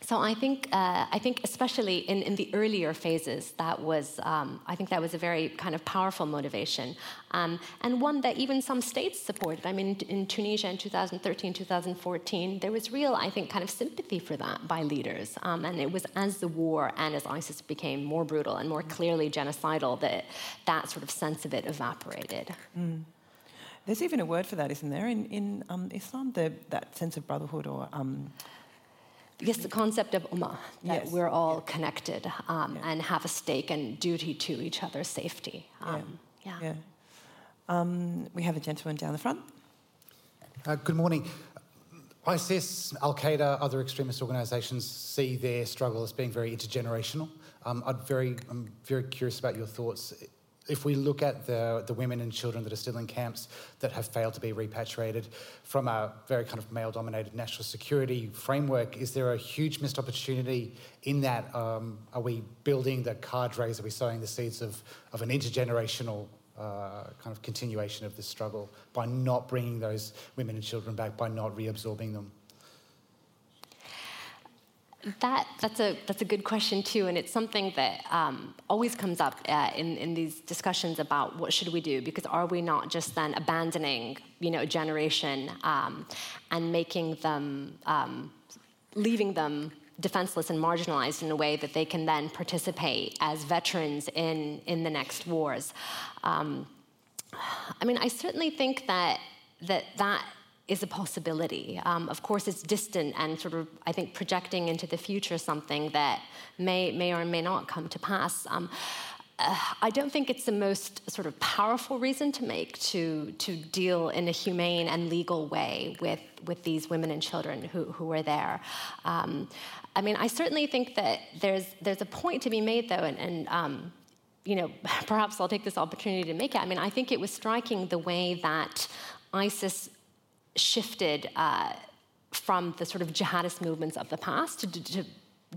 So I think uh, I think especially in, in the earlier phases that was um, I think that was a very kind of powerful motivation um, and one that even some states supported. I mean in Tunisia in 2013 2014 there was real I think kind of sympathy for that by leaders um, and it was as the war and as ISIS became more brutal and more clearly genocidal that that sort of sense of it evaporated. Mm. There's even a word for that, isn't there? In, in um, Islam, the, that sense of brotherhood or um, Yes, the concept of ummah, that yes. we're all connected um, yeah. and have a stake and duty to each other's safety. Um, yeah. yeah. Um, we have a gentleman down the front. Uh, good morning. ISIS, Al Qaeda, other extremist organisations see their struggle as being very intergenerational. Um, I'd very, I'm very curious about your thoughts if we look at the, the women and children that are still in camps that have failed to be repatriated from a very kind of male dominated national security framework, is there a huge missed opportunity in that? Um, are we building the cadres? Are we sowing the seeds of, of an intergenerational uh, kind of continuation of this struggle by not bringing those women and children back, by not reabsorbing them? That that's a that's a good question too, and it's something that um, always comes up uh, in in these discussions about what should we do because are we not just then abandoning you know a generation um, and making them um, leaving them defenseless and marginalized in a way that they can then participate as veterans in in the next wars. Um, I mean, I certainly think that that that is a possibility. Um, of course, it's distant and sort of, I think, projecting into the future something that may, may or may not come to pass. Um, uh, I don't think it's the most sort of powerful reason to make to to deal in a humane and legal way with with these women and children who who are there. Um, I mean, I certainly think that there's there's a point to be made though, and, and um, you know, perhaps I'll take this opportunity to make it. I mean, I think it was striking the way that ISIS shifted uh, from the sort of jihadist movements of the past to, to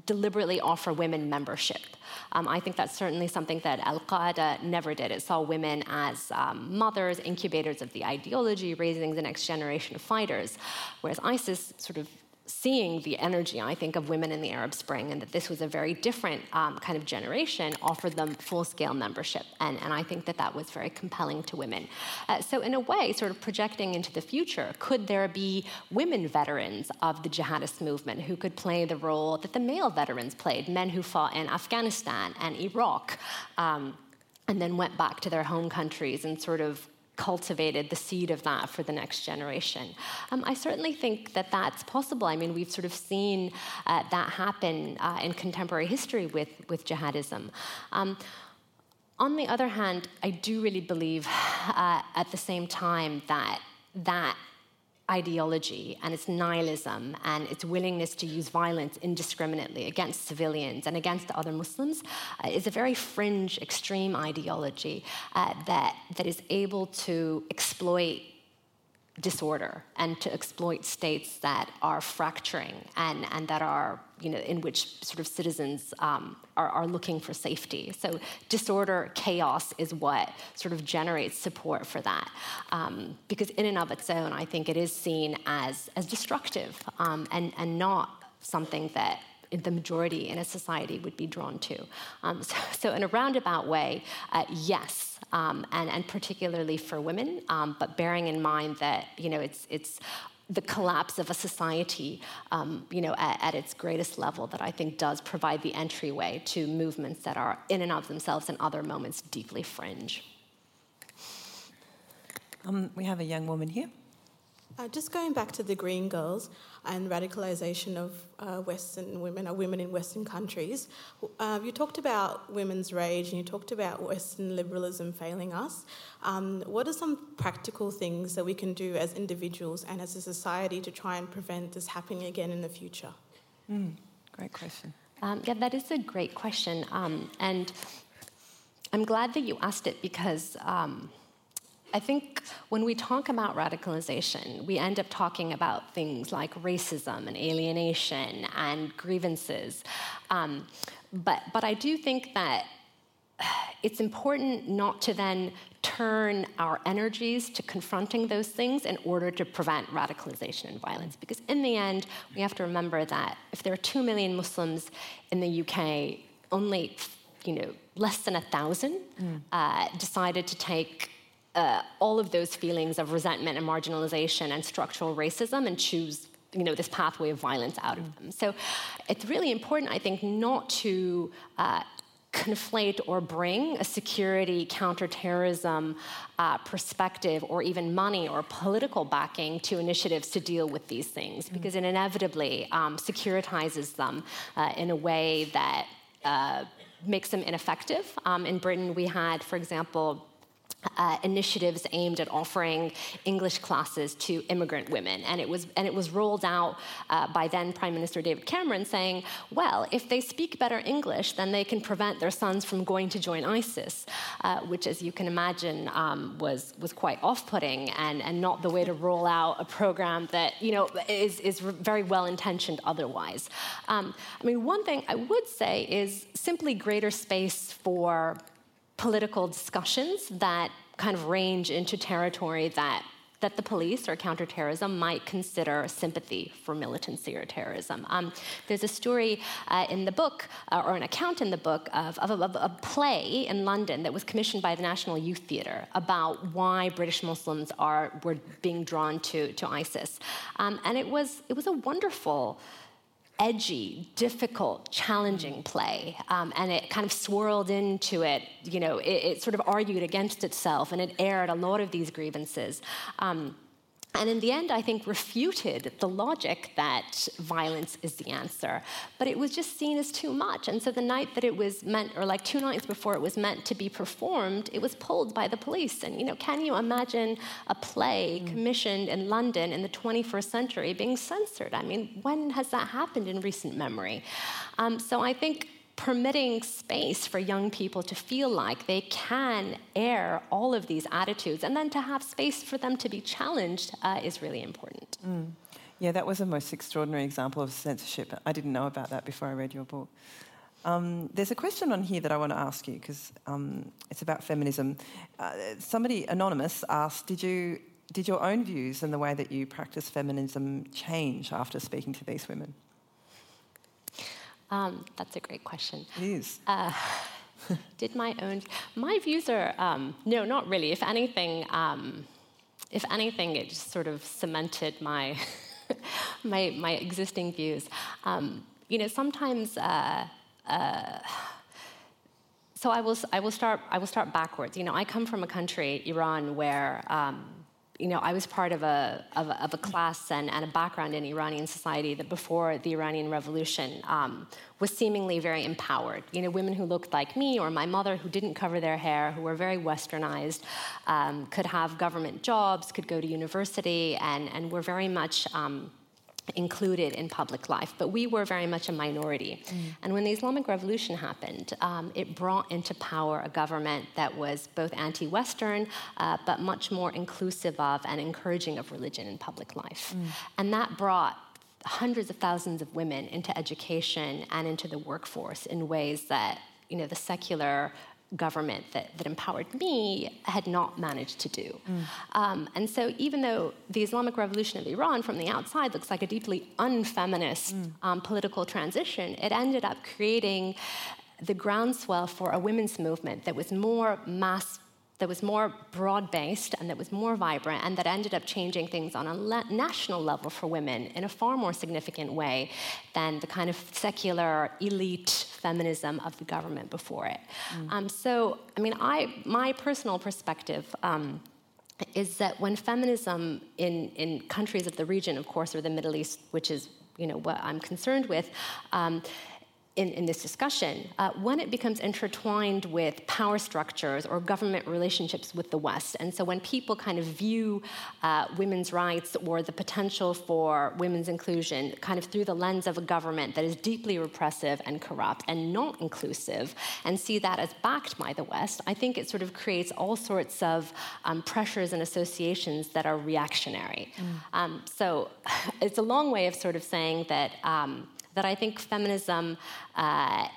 deliberately offer women membership. Um, I think that's certainly something that Al Qaeda never did. It saw women as um, mothers, incubators of the ideology, raising the next generation of fighters, whereas ISIS sort of seeing the energy, I think, of women in the Arab Spring and that this was a very different um, kind of generation, offered them full scale membership. And, and I think that that was very compelling to women. Uh, so, in a way, sort of projecting into the future, could there be women veterans of the jihadist movement who could play the role that the male veterans played, men who fought in Afghanistan and Iraq? Um, and then went back to their home countries and sort of cultivated the seed of that for the next generation. Um, I certainly think that that's possible. I mean, we've sort of seen uh, that happen uh, in contemporary history with, with jihadism. Um, on the other hand, I do really believe uh, at the same time that that ideology and its nihilism and its willingness to use violence indiscriminately against civilians and against other Muslims uh, is a very fringe, extreme ideology uh, that, that is able to exploit disorder and to exploit states that are fracturing and, and that are, you know, in which sort of citizens um, are, are looking for safety. So disorder, chaos is what sort of generates support for that. Um, because in and of its own, I think it is seen as, as destructive um, and, and not something that the majority in a society would be drawn to. Um, so, so, in a roundabout way, uh, yes, um, and, and particularly for women, um, but bearing in mind that you know it's it's the collapse of a society, um, you know, at, at, its greatest level, that I think does provide the entryway to movements that are, in and of themselves, in other moments, deeply fringe. Um, we have a young woman here. Uh, just going back to the Green Girls and radicalisation of uh, Western women or women in Western countries, uh, you talked about women's rage and you talked about Western liberalism failing us. Um, what are some practical things that we can do as individuals and as a society to try and prevent this happening again in the future? Mm, great question. Um, yeah, that is a great question. Um, and I'm glad that you asked it because um, I think when we talk about radicalization, we end up talking about things like racism and alienation and grievances. Um, but, but I do think that it's important not to then turn our energies to confronting those things in order to prevent radicalization and violence. Because in the end, we have to remember that if there are 2 million Muslims in the UK, only you know, less than a thousand mm. uh, decided to take uh, all of those feelings of resentment and marginalization and structural racism and choose you know this pathway of violence out of them. So it's really important i think not to uh, conflate or bring a security counterterrorism uh, perspective or even money or political backing to initiatives to deal with these things because it inevitably um, securitizes them uh, in a way that uh, makes them ineffective. Um, in britain we had for example uh, initiatives aimed at offering English classes to immigrant women, and it was and it was rolled out uh, by then Prime Minister David Cameron, saying, "Well, if they speak better English, then they can prevent their sons from going to join ISIS," uh, which, as you can imagine, um, was was quite off-putting and and not the way to roll out a program that you know is is very well intentioned otherwise. Um, I mean, one thing I would say is simply greater space for political discussions that kind of range into territory that that the police or counterterrorism might consider sympathy for militancy or terrorism. Um, there's a story uh, in the book, uh, or an account in the book, of, of, of, a play in London that was commissioned by the National Youth Theatre about why British Muslims are were being drawn to, to ISIS. Um, and it was, it was a wonderful edgy, difficult, challenging play. Um, and it kind of swirled into it, you know, it, it, sort of argued against itself and it aired a lot of these grievances. Um, and in the end, I think refuted the logic that violence is the answer. But it was just seen as too much. And so the night that it was meant, or like two nights before it was meant to be performed, it was pulled by the police. And, you know, can you imagine a play mm. commissioned in London in the 21st century being censored? I mean, when has that happened in recent memory? Um, so I think permitting space for young people to feel like they can air all of these attitudes and then to have space for them to be challenged uh, is really important. Mm. Yeah, that was a most extraordinary example of censorship. I didn't know about that before I read your book. Um, there's a question on here that I want to ask you because um, it's about feminism. Uh, somebody anonymous asked, "Did you did your own views and the way that you practice feminism change after speaking to these women?" Um, that's a great question. It is. Uh, did my own my views are um, no, not really. If anything, um, if anything, it just sort of cemented my my my existing views. Um, you know, sometimes. Uh, uh, so I will, I will start. I will start backwards. You know, I come from a country, Iran, where um, you know, I was part of a, of a, of a class and, and, a background in Iranian society that before the Iranian Revolution um, was seemingly very empowered. You know, women who looked like me or my mother who didn't cover their hair, who were very westernized, um, could have government jobs, could go to university, and, and were very much um, included in public life, but we were very much a minority. Mm. And when the Islamic Revolution happened, um, it brought into power a government that was both anti Western, uh, but much more inclusive of and encouraging of religion in public life. Mm. And that brought hundreds of thousands of women into education and into the workforce in ways that you know the secular government that, that empowered me had not managed to do. Mm. Um, and so, even though the Islamic Revolution of Iran from the outside looks like a deeply unfeminist mm. um, political transition, it ended up creating the groundswell for a women's movement that was more mass that was more broad based and that was more vibrant and that ended up changing things on a le- national level for women in a far more significant way than the kind of secular elite feminism of the government before it. Mm. Um, so, I mean, I, my personal perspective. Um, is that when feminism in, in countries of the region, of course, or the Middle East, which is you know what I'm concerned with, um, in, in this discussion, uh, when it becomes intertwined with power structures or government relationships with the West. And so when people kind of view uh, women's rights or the potential for women's inclusion kind of through the lens of a government that is deeply repressive and corrupt and not inclusive and see that as backed by the West, I think it sort of creates all sorts of um, pressures and associations that are reactionary. Mm. Um, so it's a long way of sort of saying that. Um, that I think feminism uh,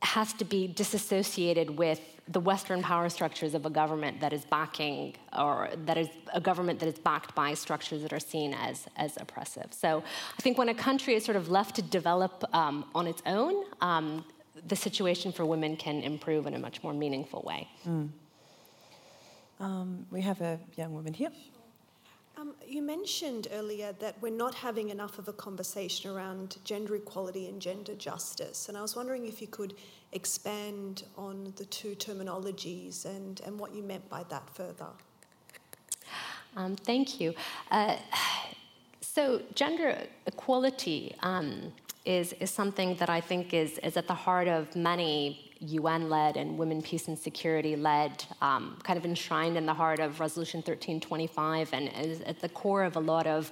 has to be disassociated with the Western power structures of a government that is backing, or that is a government that is backed by structures that are seen as, as oppressive. So I think when a country is sort of left to develop um, on its own, um, the situation for women can improve in a much more meaningful way. Mm. Um, we have a young woman here. Um, you mentioned earlier that we're not having enough of a conversation around gender equality and gender justice, and I was wondering if you could expand on the two terminologies and, and what you meant by that further. Um, thank you. Uh, so, gender equality um, is, is something that I think is, is at the heart of many UN led and women, peace, and security led, um, kind of enshrined in the heart of Resolution 1325, and is at the core of a lot of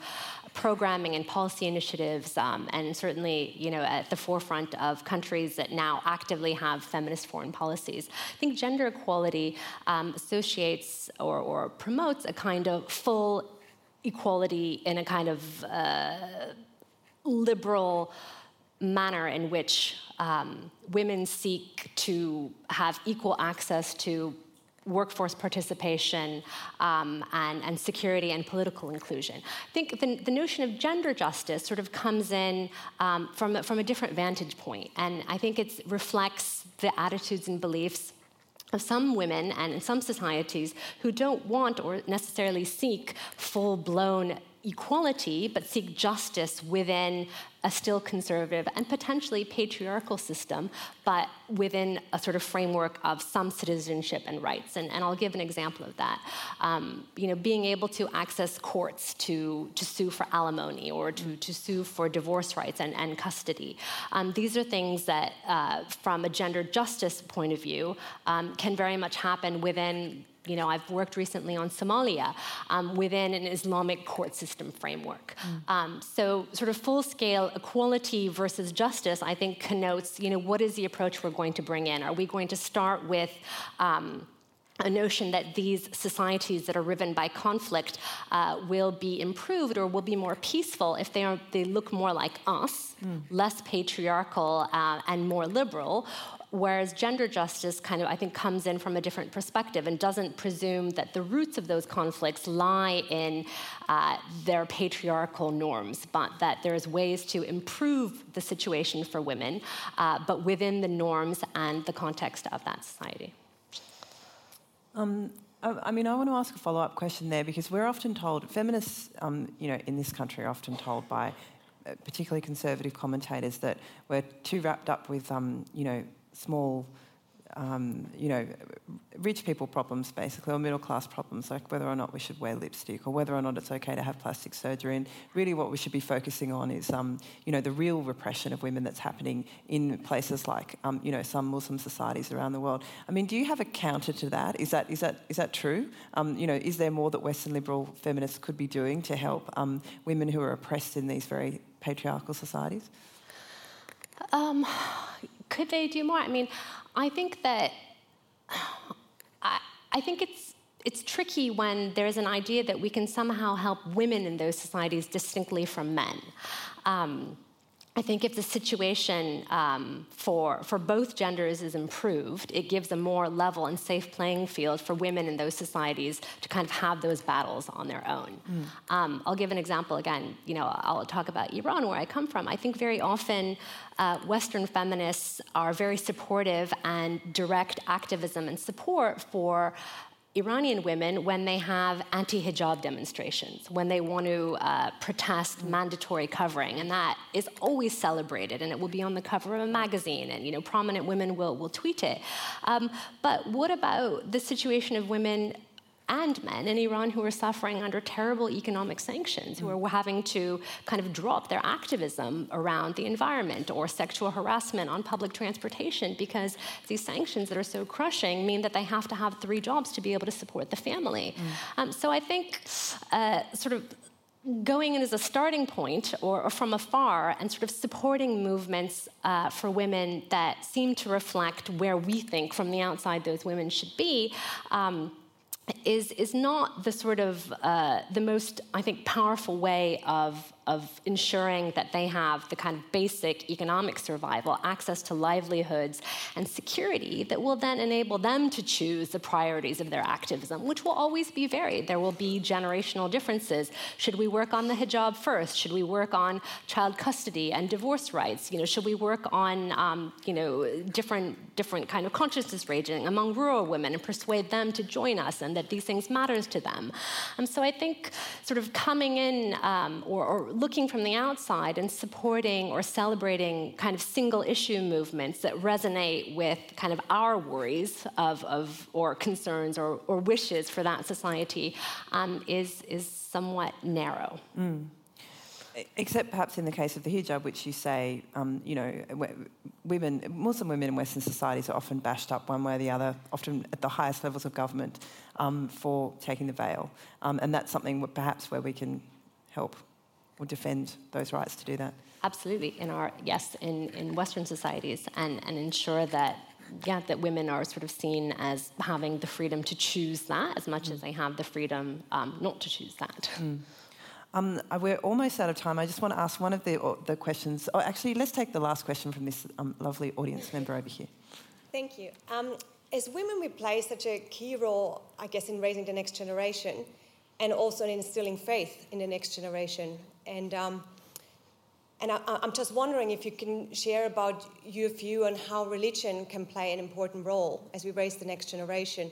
programming and policy initiatives, um, and certainly, you know, at the forefront of countries that now actively have feminist foreign policies. I think gender equality um, associates or, or, promotes a kind of full equality in a kind of uh, liberal manner in which um, women seek to have equal access to workforce participation um, and, and, security and political inclusion. I think the, the notion of gender justice sort of comes in um, from, from a different vantage point, and I think it reflects the attitudes and beliefs of some women and in some societies who don't want or necessarily seek full blown equality, but seek justice within a still conservative and potentially patriarchal system, but within a sort of framework of some citizenship and rights. And, and I'll give an example of that. Um, you know, being able to access courts to, to sue for alimony or to, to sue for divorce rights and, and custody. Um, these are things that, uh, from a gender justice point of view, um, can very much happen within you know, I've worked recently on Somalia um, within an Islamic court system framework. Mm. Um, so, sort of full scale equality versus justice, I think, connotes, you know, what is the approach we're going to bring in? Are we going to start with um, a notion that these societies that are riven by conflict uh, will be improved or will be more peaceful if they, are, they look more like us, mm. less patriarchal uh, and more liberal, Whereas gender justice kind of, I think, comes in from a different perspective and doesn't presume that the roots of those conflicts lie in uh, their patriarchal norms, but that there's ways to improve the situation for women, uh, but within the norms and the context of that society. Um, I mean, I want to ask a follow-up question there because we're often told, feminists, um, you know, in this country are often told by uh, particularly conservative commentators that we're too wrapped up with, um, you know, small, um, you know, rich people problems basically, or middle class problems, like whether or not we should wear lipstick or whether or not it's okay to have plastic surgery. And really, what we should be focusing on is, um, you know, the real repression of women that's happening in places like, um, you know, some Muslim societies around the world. I mean, do you have a counter to that? Is that is that is that true? Um, you know, is there more that Western liberal feminists could be doing to help um, women who are oppressed in these very patriarchal societies? Um, could they do more? I mean, I think that I, I think it's it's tricky when there's an idea that we can somehow help women in those societies distinctly from men. Um, I think if the situation um, for, for both genders is improved, it gives a more level and safe playing field for women in those societies to kind of have those battles on their own. Mm. Um, I'll give an example again. You know, I'll talk about Iran, where I come from. I think very often uh, Western feminists are very supportive and direct activism and support for Iranian women when they have anti hijab demonstrations, when they want to uh, protest mandatory covering. And that is always celebrated, and it will be on the cover of a magazine, and you know, prominent women will, will tweet it. Um, but what about the situation of women and men in Iran who are suffering under terrible economic sanctions, who are having to kind of drop their activism around the environment or sexual harassment on public transportation because these sanctions that are so crushing mean that they have to have three jobs to be able to support the family. Mm. Um, so I think uh, sort of going in as a starting point or, or, from afar and sort of supporting movements uh, for women that seem to reflect where we think from the outside those women should be. Um, is, is not the sort of uh, the most, I think, powerful way of of ensuring that they have the kind of basic economic survival, access to livelihoods, and security that will then enable them to choose the priorities of their activism, which will always be varied. There will be generational differences. Should we work on the hijab first? Should we work on child custody and divorce rights? You know, should we work on um, you know different different kind of consciousness raising among rural women and persuade them to join us and that these things matters to them? Um, so I think sort of coming in um, or, or looking from the outside and supporting or celebrating kind of single issue movements that resonate with kind of our worries of, of or concerns or, or wishes for that society um, is, is somewhat narrow. Mm. Except perhaps in the case of the hijab, which you say, um, you know, women, Muslim women in Western societies are often bashed up one way or the other, often at the highest levels of government, um, for taking the veil. Um, and that's something perhaps where we can help or defend those rights to do that. Absolutely, in our yes, in, in Western societies, and, and ensure that yeah, that women are sort of seen as having the freedom to choose that as much mm. as they have the freedom um, not to choose that. Mm. Um, uh, we're almost out of time. I just want to ask one of the, uh, the questions. Oh, actually, let's take the last question from this um, lovely audience member over here. Thank you. Um, as women, we play such a key role, I guess, in raising the next generation and also in instilling faith in the next generation. And, um, and I, I'm just wondering if you can share about your view on how religion can play an important role as we raise the next generation.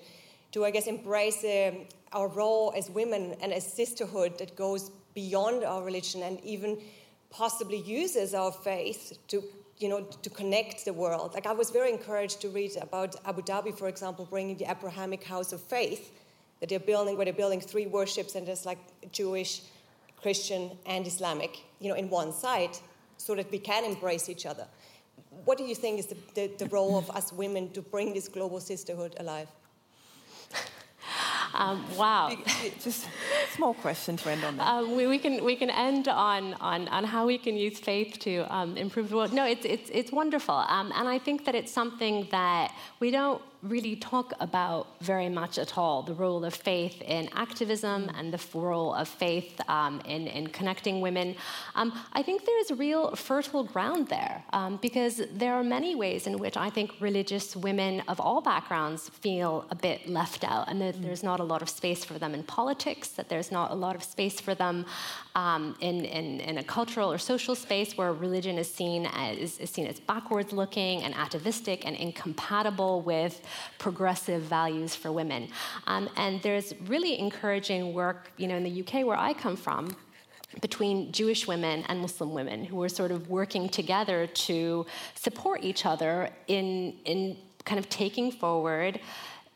To, I guess, embrace um, our role as women and as sisterhood that goes beyond our religion and even possibly uses our faith to you know to connect the world? Like i was very encouraged to read about abu dhabi for example bringing the abrahamic house of faith that they're building where they're building three worship centers like jewish christian and islamic you know in one site so that we can embrace each other what do you think is the, the, the role of us women to bring this global sisterhood alive um, wow. Just small question to end on that. Um, we, we, can we can end on on, on how we can use faith to um, improve the world. No, it's it's it's wonderful, um, and I think that it's something that we don't really talk about very much at all the role of faith in activism and the role of faith um, in, in connecting women. Um, I think there's real fertile ground there um, because there are many ways in which I think religious women of all backgrounds feel a bit left out and that there's not a lot of space for them in politics, that there's not a lot of space for them um, in, in, in, a cultural or social space where religion is seen as, is seen as backwards looking and atavistic and incompatible with progressive values for women. Um, and there's really encouraging work, you know, in the UK where I come from, between Jewish women and Muslim women who are sort of working together to support each other in, in kind of taking forward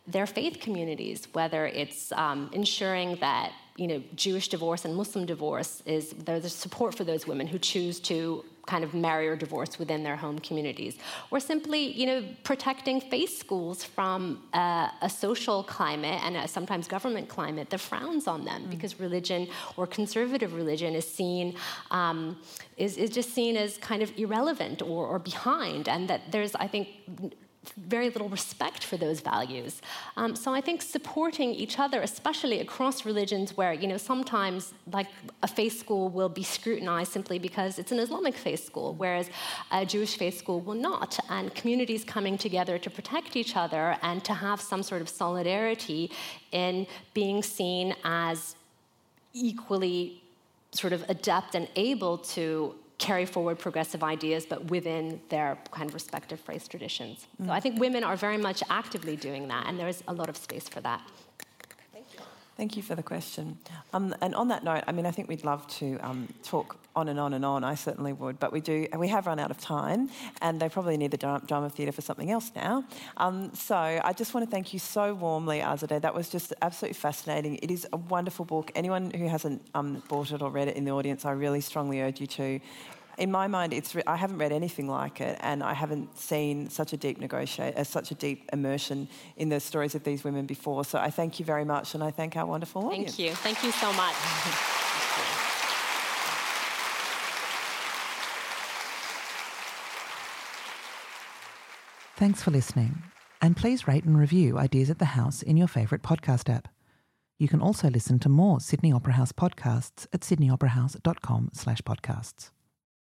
their faith communities, whether it's um, ensuring that you know Jewish divorce and Muslim divorce is there's support for those women who choose to kind of marry or divorce within their home communities, or simply, you know, protecting faith schools from uh, a social climate and a sometimes government climate that frowns on them mm. because religion or conservative religion is seen um, is, is just seen as kind of irrelevant or, or behind, and that there's, I think, very little respect for those values. Um, so I think supporting each other, especially across religions, where you know sometimes like a faith school will be scrutinized simply because it's an Islamic faith school, whereas a Jewish faith school will not, and communities coming together to protect each other and to have some sort of solidarity in being seen as equally sort of adept and able to carry forward progressive ideas, but within their kind of respective phrase traditions. Mm. So I think women are very much actively doing that, and there is a lot of space for that. Thank you. For the question. Um, and on that note, I mean, I think we'd love to um, talk on and on and on. I certainly would, but we do. We have run out of time, and they probably need the drama theatre for something else now. Um, so I just want to thank you so warmly, Azadeh. That was just absolutely fascinating. It is a wonderful book. Anyone who hasn't um, bought it or read it in the audience, I really strongly urge you to in my mind, it's re- I haven't read anything like it, and I haven't seen such a deep negotiate, uh, such a deep immersion in the stories of these women before. So I thank you very much, and I thank our wonderful thank audience. Thank you. Thank you so much. Thanks for listening, and please rate and review Ideas at the House in your favourite podcast app. You can also listen to more Sydney Opera House podcasts at sydneyoperahouse.com slash podcasts.